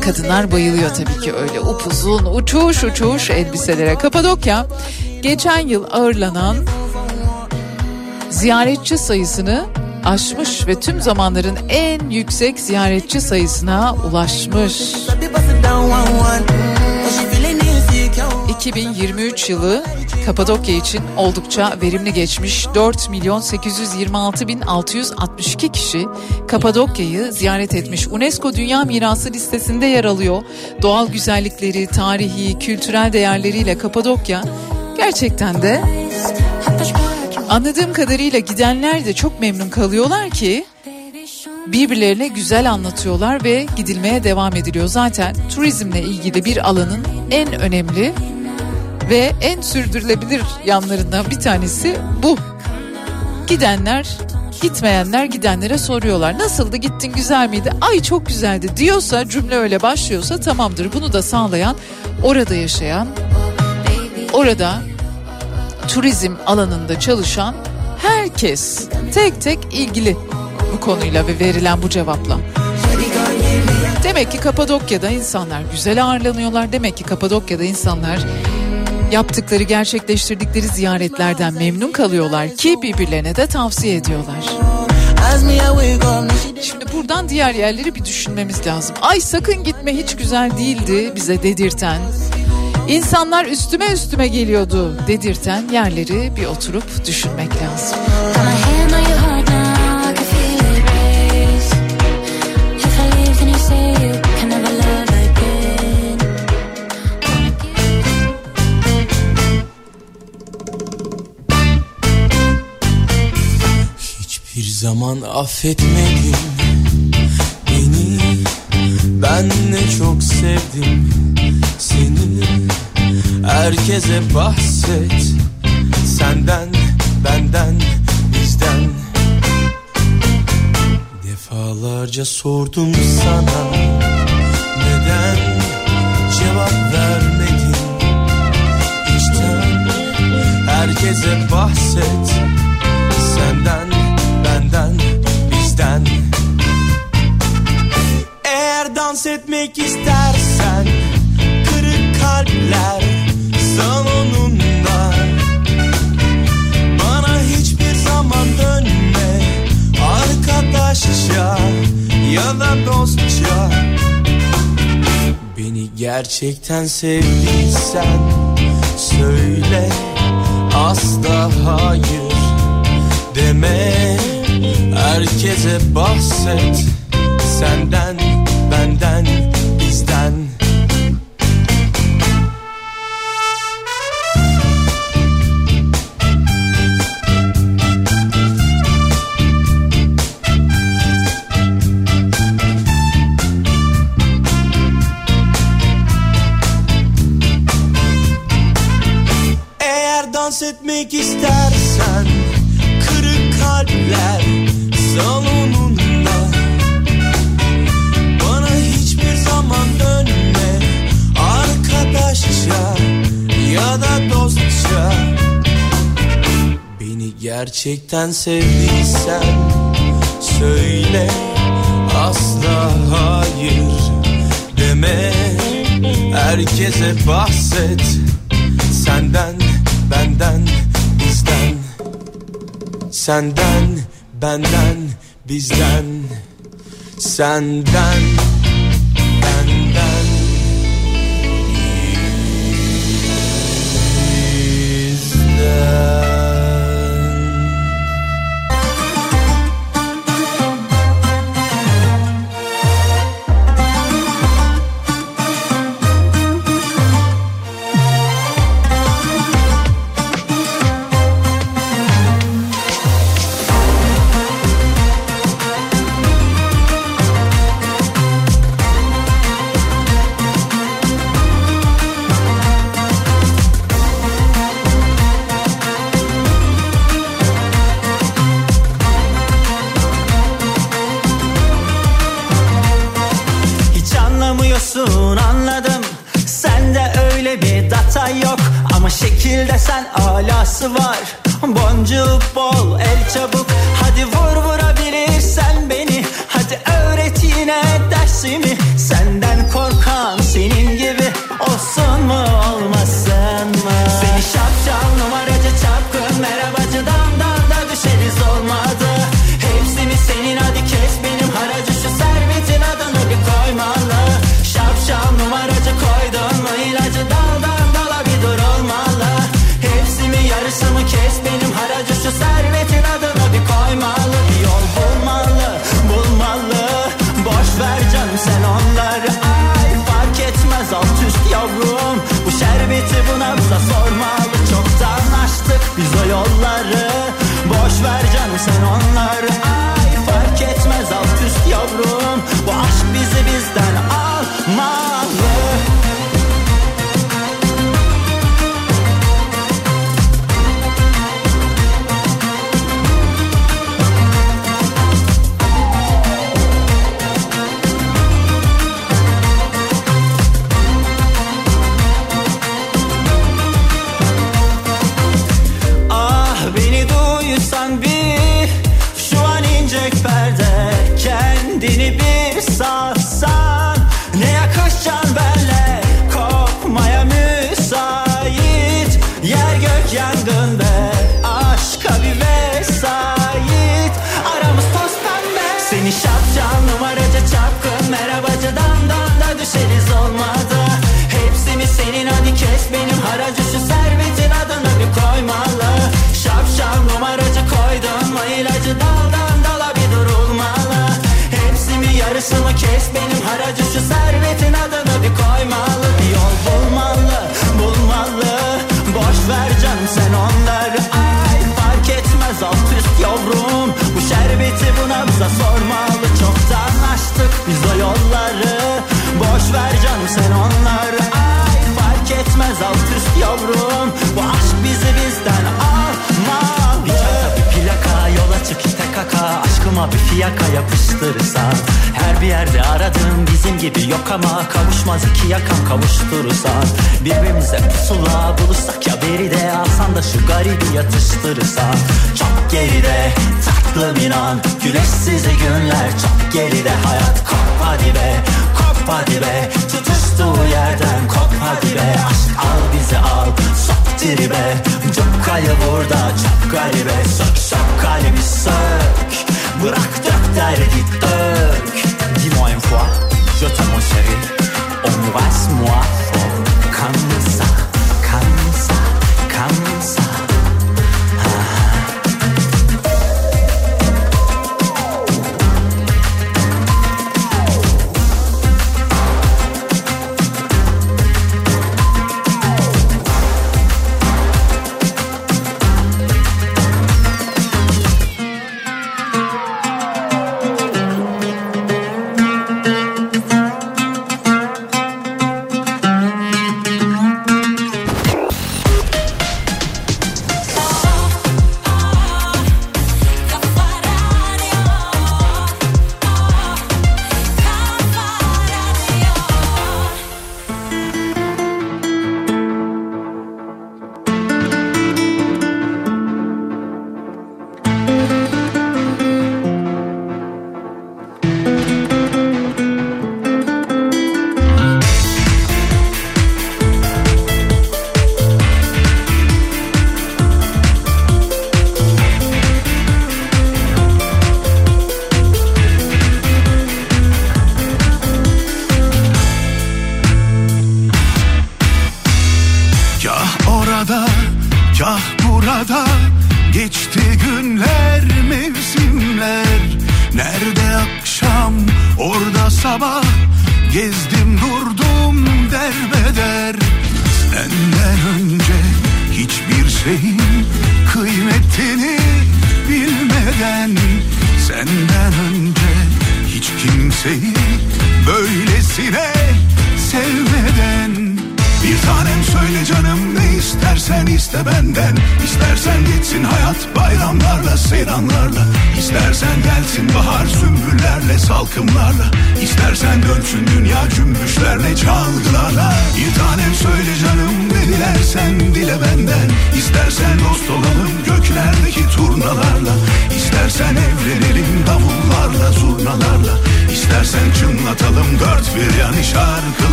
Kadınlar bayılıyor tabii ki öyle upuzun uçuş uçuş elbiselere. Kapadokya geçen yıl ağırlanan ziyaretçi sayısını aşmış ve tüm zamanların en yüksek ziyaretçi sayısına ulaşmış. 2023 yılı Kapadokya için oldukça verimli geçmiş. 4 milyon 826 bin 662 kişi Kapadokya'yı ziyaret etmiş. UNESCO Dünya Mirası listesinde yer alıyor. Doğal güzellikleri, tarihi, kültürel değerleriyle Kapadokya gerçekten de anladığım kadarıyla gidenler de çok memnun kalıyorlar ki birbirlerine güzel anlatıyorlar ve gidilmeye devam ediliyor. Zaten turizmle ilgili bir alanın en önemli Ve en sürdürülebilir yanlarından bir tanesi bu. Gidenler Gitmeyenler gidenlere soruyorlar. Nasıldı gittin güzel miydi? Ay çok güzeldi diyorsa cümle öyle başlıyorsa tamamdır. Bunu da sağlayan orada yaşayan orada turizm alanında çalışan herkes tek tek ilgili bu konuyla ve verilen bu cevapla. Demek ki Kapadokya'da insanlar güzel ağırlanıyorlar. Demek ki Kapadokya'da insanlar yaptıkları gerçekleştirdikleri ziyaretlerden memnun kalıyorlar ki birbirlerine de tavsiye ediyorlar. Şimdi buradan diğer yerleri bir düşünmemiz lazım. Ay sakın gitme hiç güzel değildi bize dedirten. İnsanlar üstüme üstüme geliyordu dedirten yerleri bir oturup düşünmek lazım. Zaman affetmedin beni. Ben ne çok sevdim seni. Herkese bahset Senden, benden, bizden. Defalarca sordum sana Neden cevap vermedin? İçten herkese bahset etmek istersen Kırık kalpler salonunda. Bana hiçbir zaman dönme Arkadaşça ya da dostça. Beni gerçekten sevdiysen Söyle asla hayır deme. Herkese bahset Senden, benden, gerçekten sevdiysen Söyle asla hayır deme. Herkese bahset Senden, benden, bizden. Senden, benden, bizden. Senden, tribe Cokkayı vur da çap kalbe Sök sök kalbi sök. Bırak dök derdi dök. Dis-moi une fois, je te mon chéri On reste moi oh, comme ça.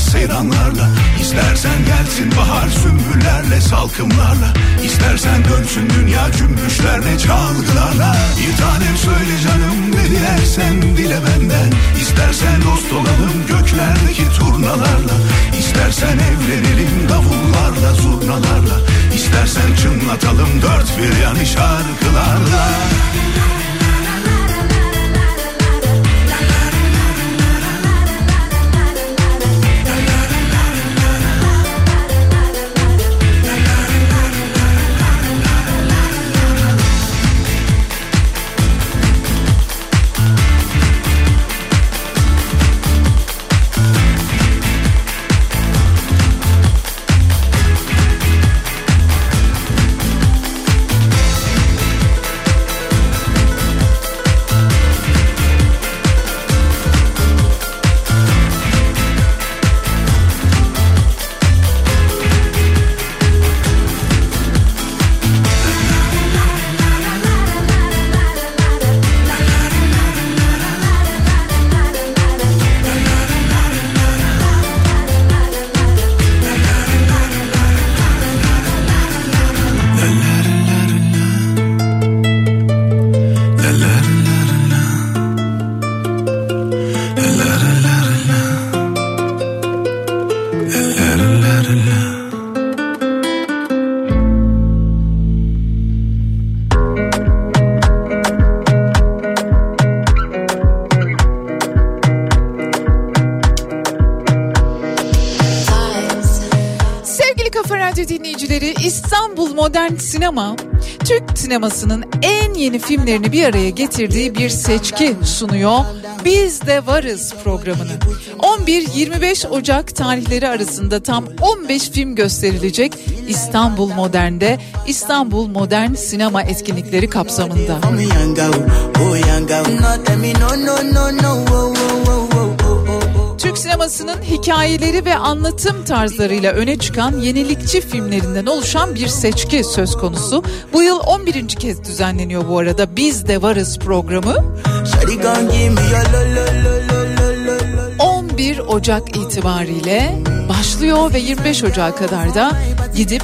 sedanlarla İstersen gelsin bahar sümbüllerle salkımlarla. İstersen dönsün dünya cümbüşlerle çalgılarla. Bir tanem söyle canım ne dilersen dile benden. İstersen dost olalım göklerdeki turnalarla. İstersen evlenelim davullarla zurnalarla. İstersen çınlatalım dört bir yanı şarkılarla. Modern Sinema Türk sinemasının en yeni filmlerini bir araya getirdiği bir seçki sunuyor. Biz de varız programını. 11-25 Ocak tarihleri arasında tam 15 film gösterilecek İstanbul Modern'de İstanbul Modern Sinema etkinlikleri kapsamında. Türk sinemasının hikayeleri ve anlatım tarzlarıyla öne çıkan yenilikçi filmlerinden oluşan bir seçki söz konusu. Bu yıl 11. kez düzenleniyor bu arada Biz de Varız programı. 11 Ocak itibariyle başlıyor ve 25 Ocak'a kadar da gidip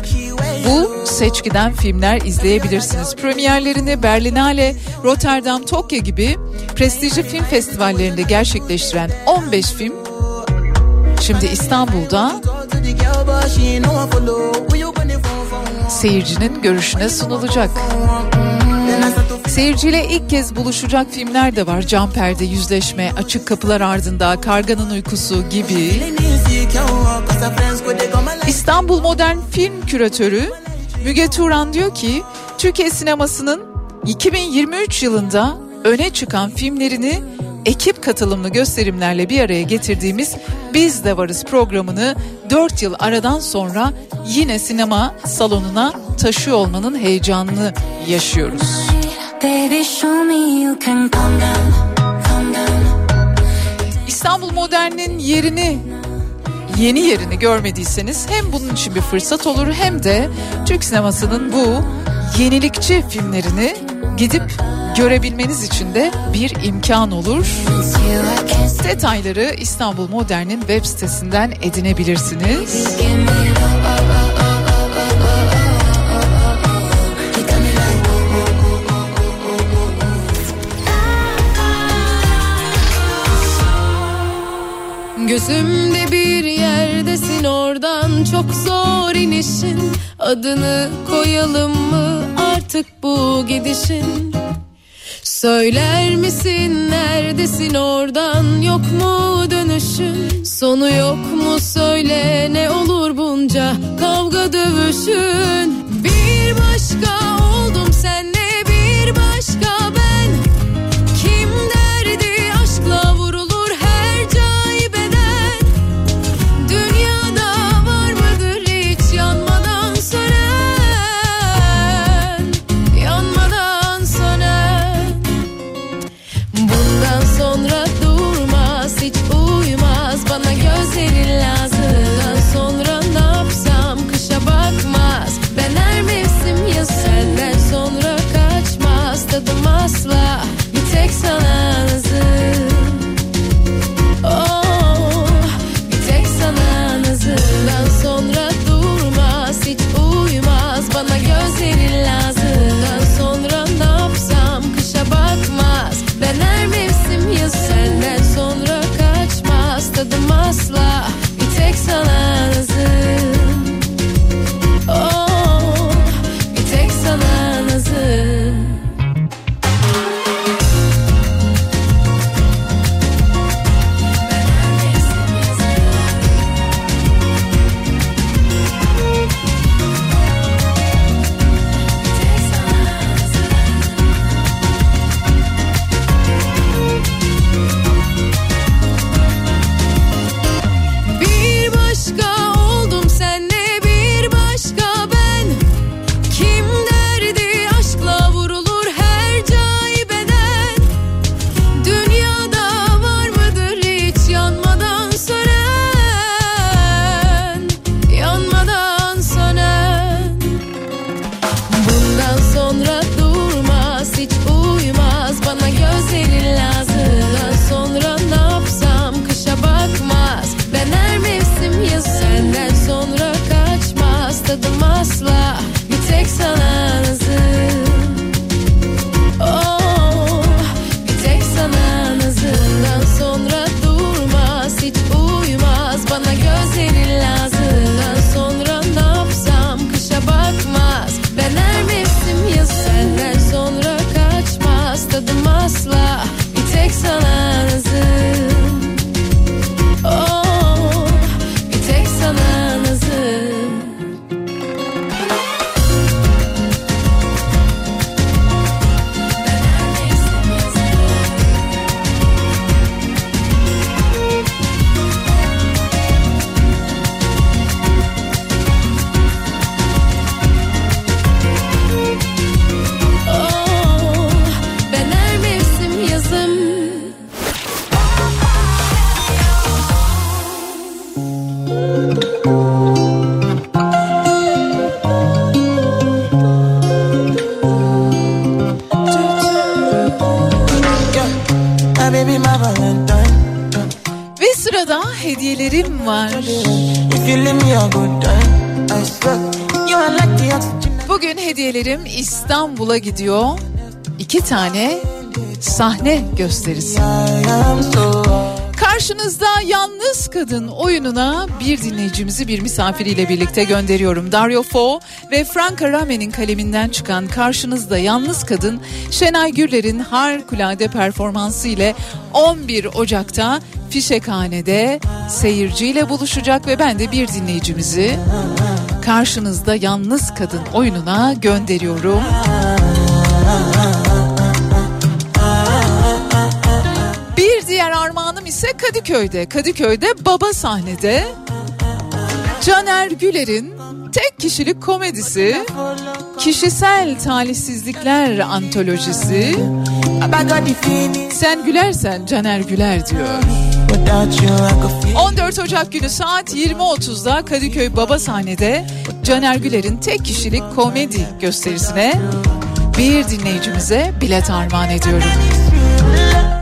bu seçkiden filmler izleyebilirsiniz. Premierlerini Berlinale, Rotterdam, Tokyo gibi prestijli film festivallerinde gerçekleştiren 15 film şimdi İstanbul'da seyircinin görüşüne sunulacak. Seyirciyle ilk kez buluşacak filmler de var. Cam Perde, Yüzleşme, Açık Kapılar Ardında, Karganın Uykusu gibi. İstanbul Modern Film Küratörü Müge Turan diyor ki Türkiye sinemasının 2023 yılında öne çıkan filmlerini ekip katılımlı gösterimlerle bir araya getirdiğimiz Biz de Varız programını 4 yıl aradan sonra yine sinema salonuna taşıyor olmanın heyecanını yaşıyoruz. İstanbul Modern'in yerini yeni yerini görmediyseniz hem bunun için bir fırsat olur hem de Türk sinemasının bu yenilikçi filmlerini gidip görebilmeniz için de bir imkan olur. Detayları İstanbul Modern'in web sitesinden edinebilirsiniz. Gözümde bir yerdesin oradan çok zor inişin Adını koyalım mı artık bu gidişin Söyler misin neredesin oradan yok mu dönüşün Sonu yok mu söyle ne olur bunca kavga dövüşün? Bir başka oldum senle Olmadım bir tek sana nazır İstanbul'a gidiyor. İki tane sahne gösterisi. Karşınızda Yalnız Kadın oyununa bir dinleyicimizi bir misafiriyle birlikte gönderiyorum. Dario Fo ve Frank Ramen'in kaleminden çıkan Karşınızda Yalnız Kadın Şenay Gürler'in harikulade performansı ile 11 Ocak'ta Fişekhane'de seyirciyle buluşacak ve ben de bir dinleyicimizi Karşınızda Yalnız Kadın oyununa gönderiyorum. Bir diğer armağanım ise Kadıköy'de. Kadıköy'de baba sahnede Caner Güler'in tek kişilik komedisi Kişisel Talihsizlikler Antolojisi Sen gülersen Caner Güler diyor. 14 Ocak günü saat 20.30'da Kadıköy Baba sahnede Caner Güler'in tek kişilik komedi gösterisine bir dinleyicimize bilet armağan ediyorum.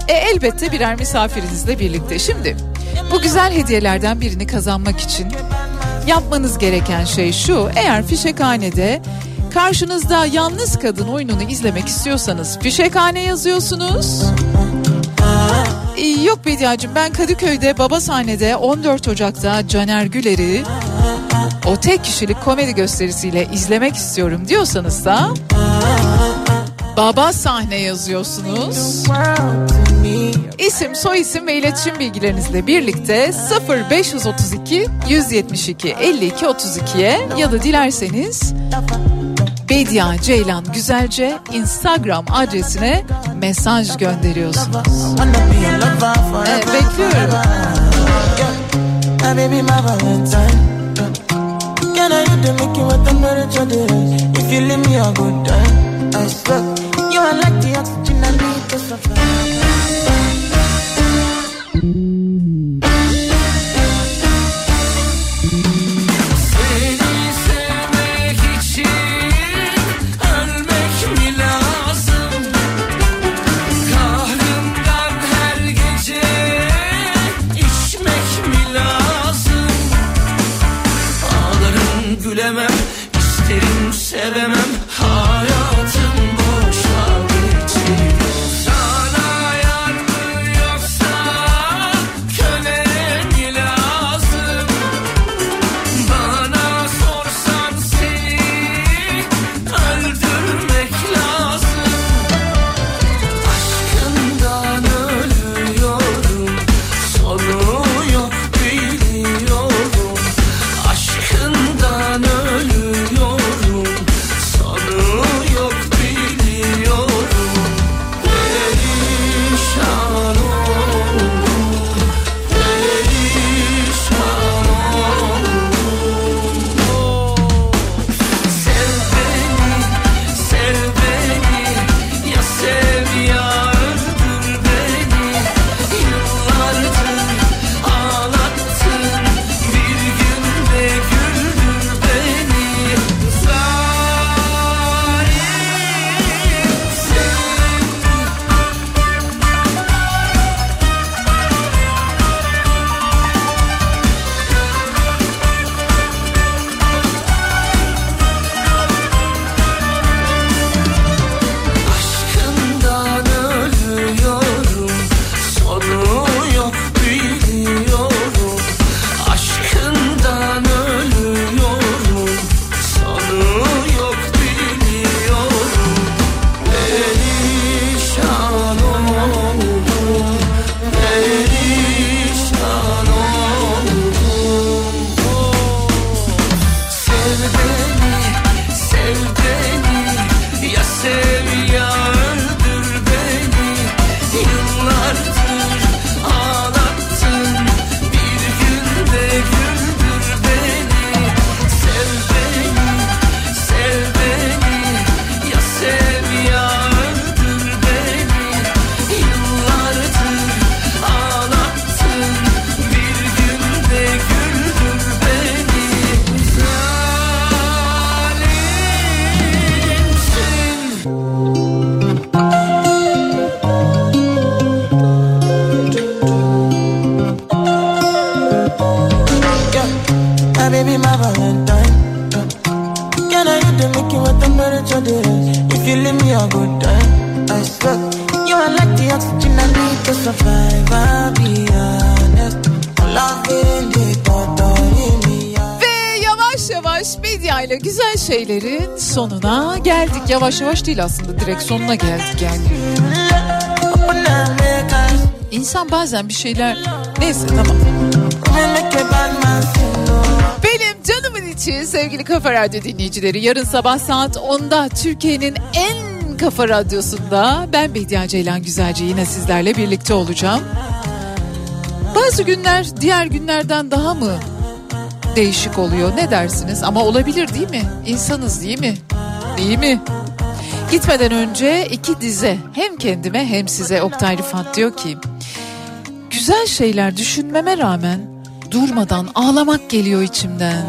E elbette birer misafirinizle birlikte. Şimdi bu güzel hediyelerden birini kazanmak için yapmanız gereken şey şu. Eğer fişekhanede karşınızda yalnız kadın oyununu izlemek istiyorsanız fişekhane yazıyorsunuz. Ee, yok Bediacığım ben Kadıköy'de baba sahnede 14 Ocak'ta Caner Güler'i o tek kişilik komedi gösterisiyle izlemek istiyorum diyorsanız da baba sahne yazıyorsunuz. İsim, soy isim ve iletişim bilgilerinizle birlikte 0532 172 52 32'ye ya da dilerseniz Bedia Ceylan Güzelce Instagram adresine mesaj gönderiyorsunuz. Evet, bekliyorum. Can I hit the make you what temperature there? If you leave me a good time, I swear You are like the oxygen I need to survive Yavaş yavaş değil aslında direkt sonuna geldik yani. İnsan bazen bir şeyler neyse tamam. Benim canımın içi sevgili Kafa Radyo dinleyicileri yarın sabah saat 10'da Türkiye'nin en kafa radyosunda ben Bediye Ceylan Güzelce yine sizlerle birlikte olacağım. Bazı günler diğer günlerden daha mı değişik oluyor ne dersiniz ama olabilir değil mi? İnsanız değil mi? Değil mi? Gitmeden önce iki dize hem kendime hem size Oktay Rıfat diyor ki güzel şeyler düşünmeme rağmen durmadan ağlamak geliyor içimden.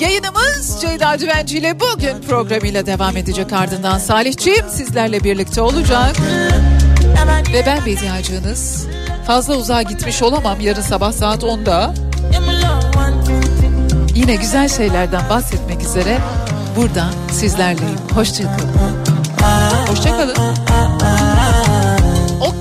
Yayınımız Ceyda Düvenci ile bugün programıyla devam edecek ardından Salihciğim sizlerle birlikte olacak. Ve ben Bediacığınız fazla uzağa gitmiş olamam yarın sabah saat 10'da. Yine güzel şeylerden bahsetmek üzere burada sizlerleyim. Hoşçakalın. Hoşçakalın. O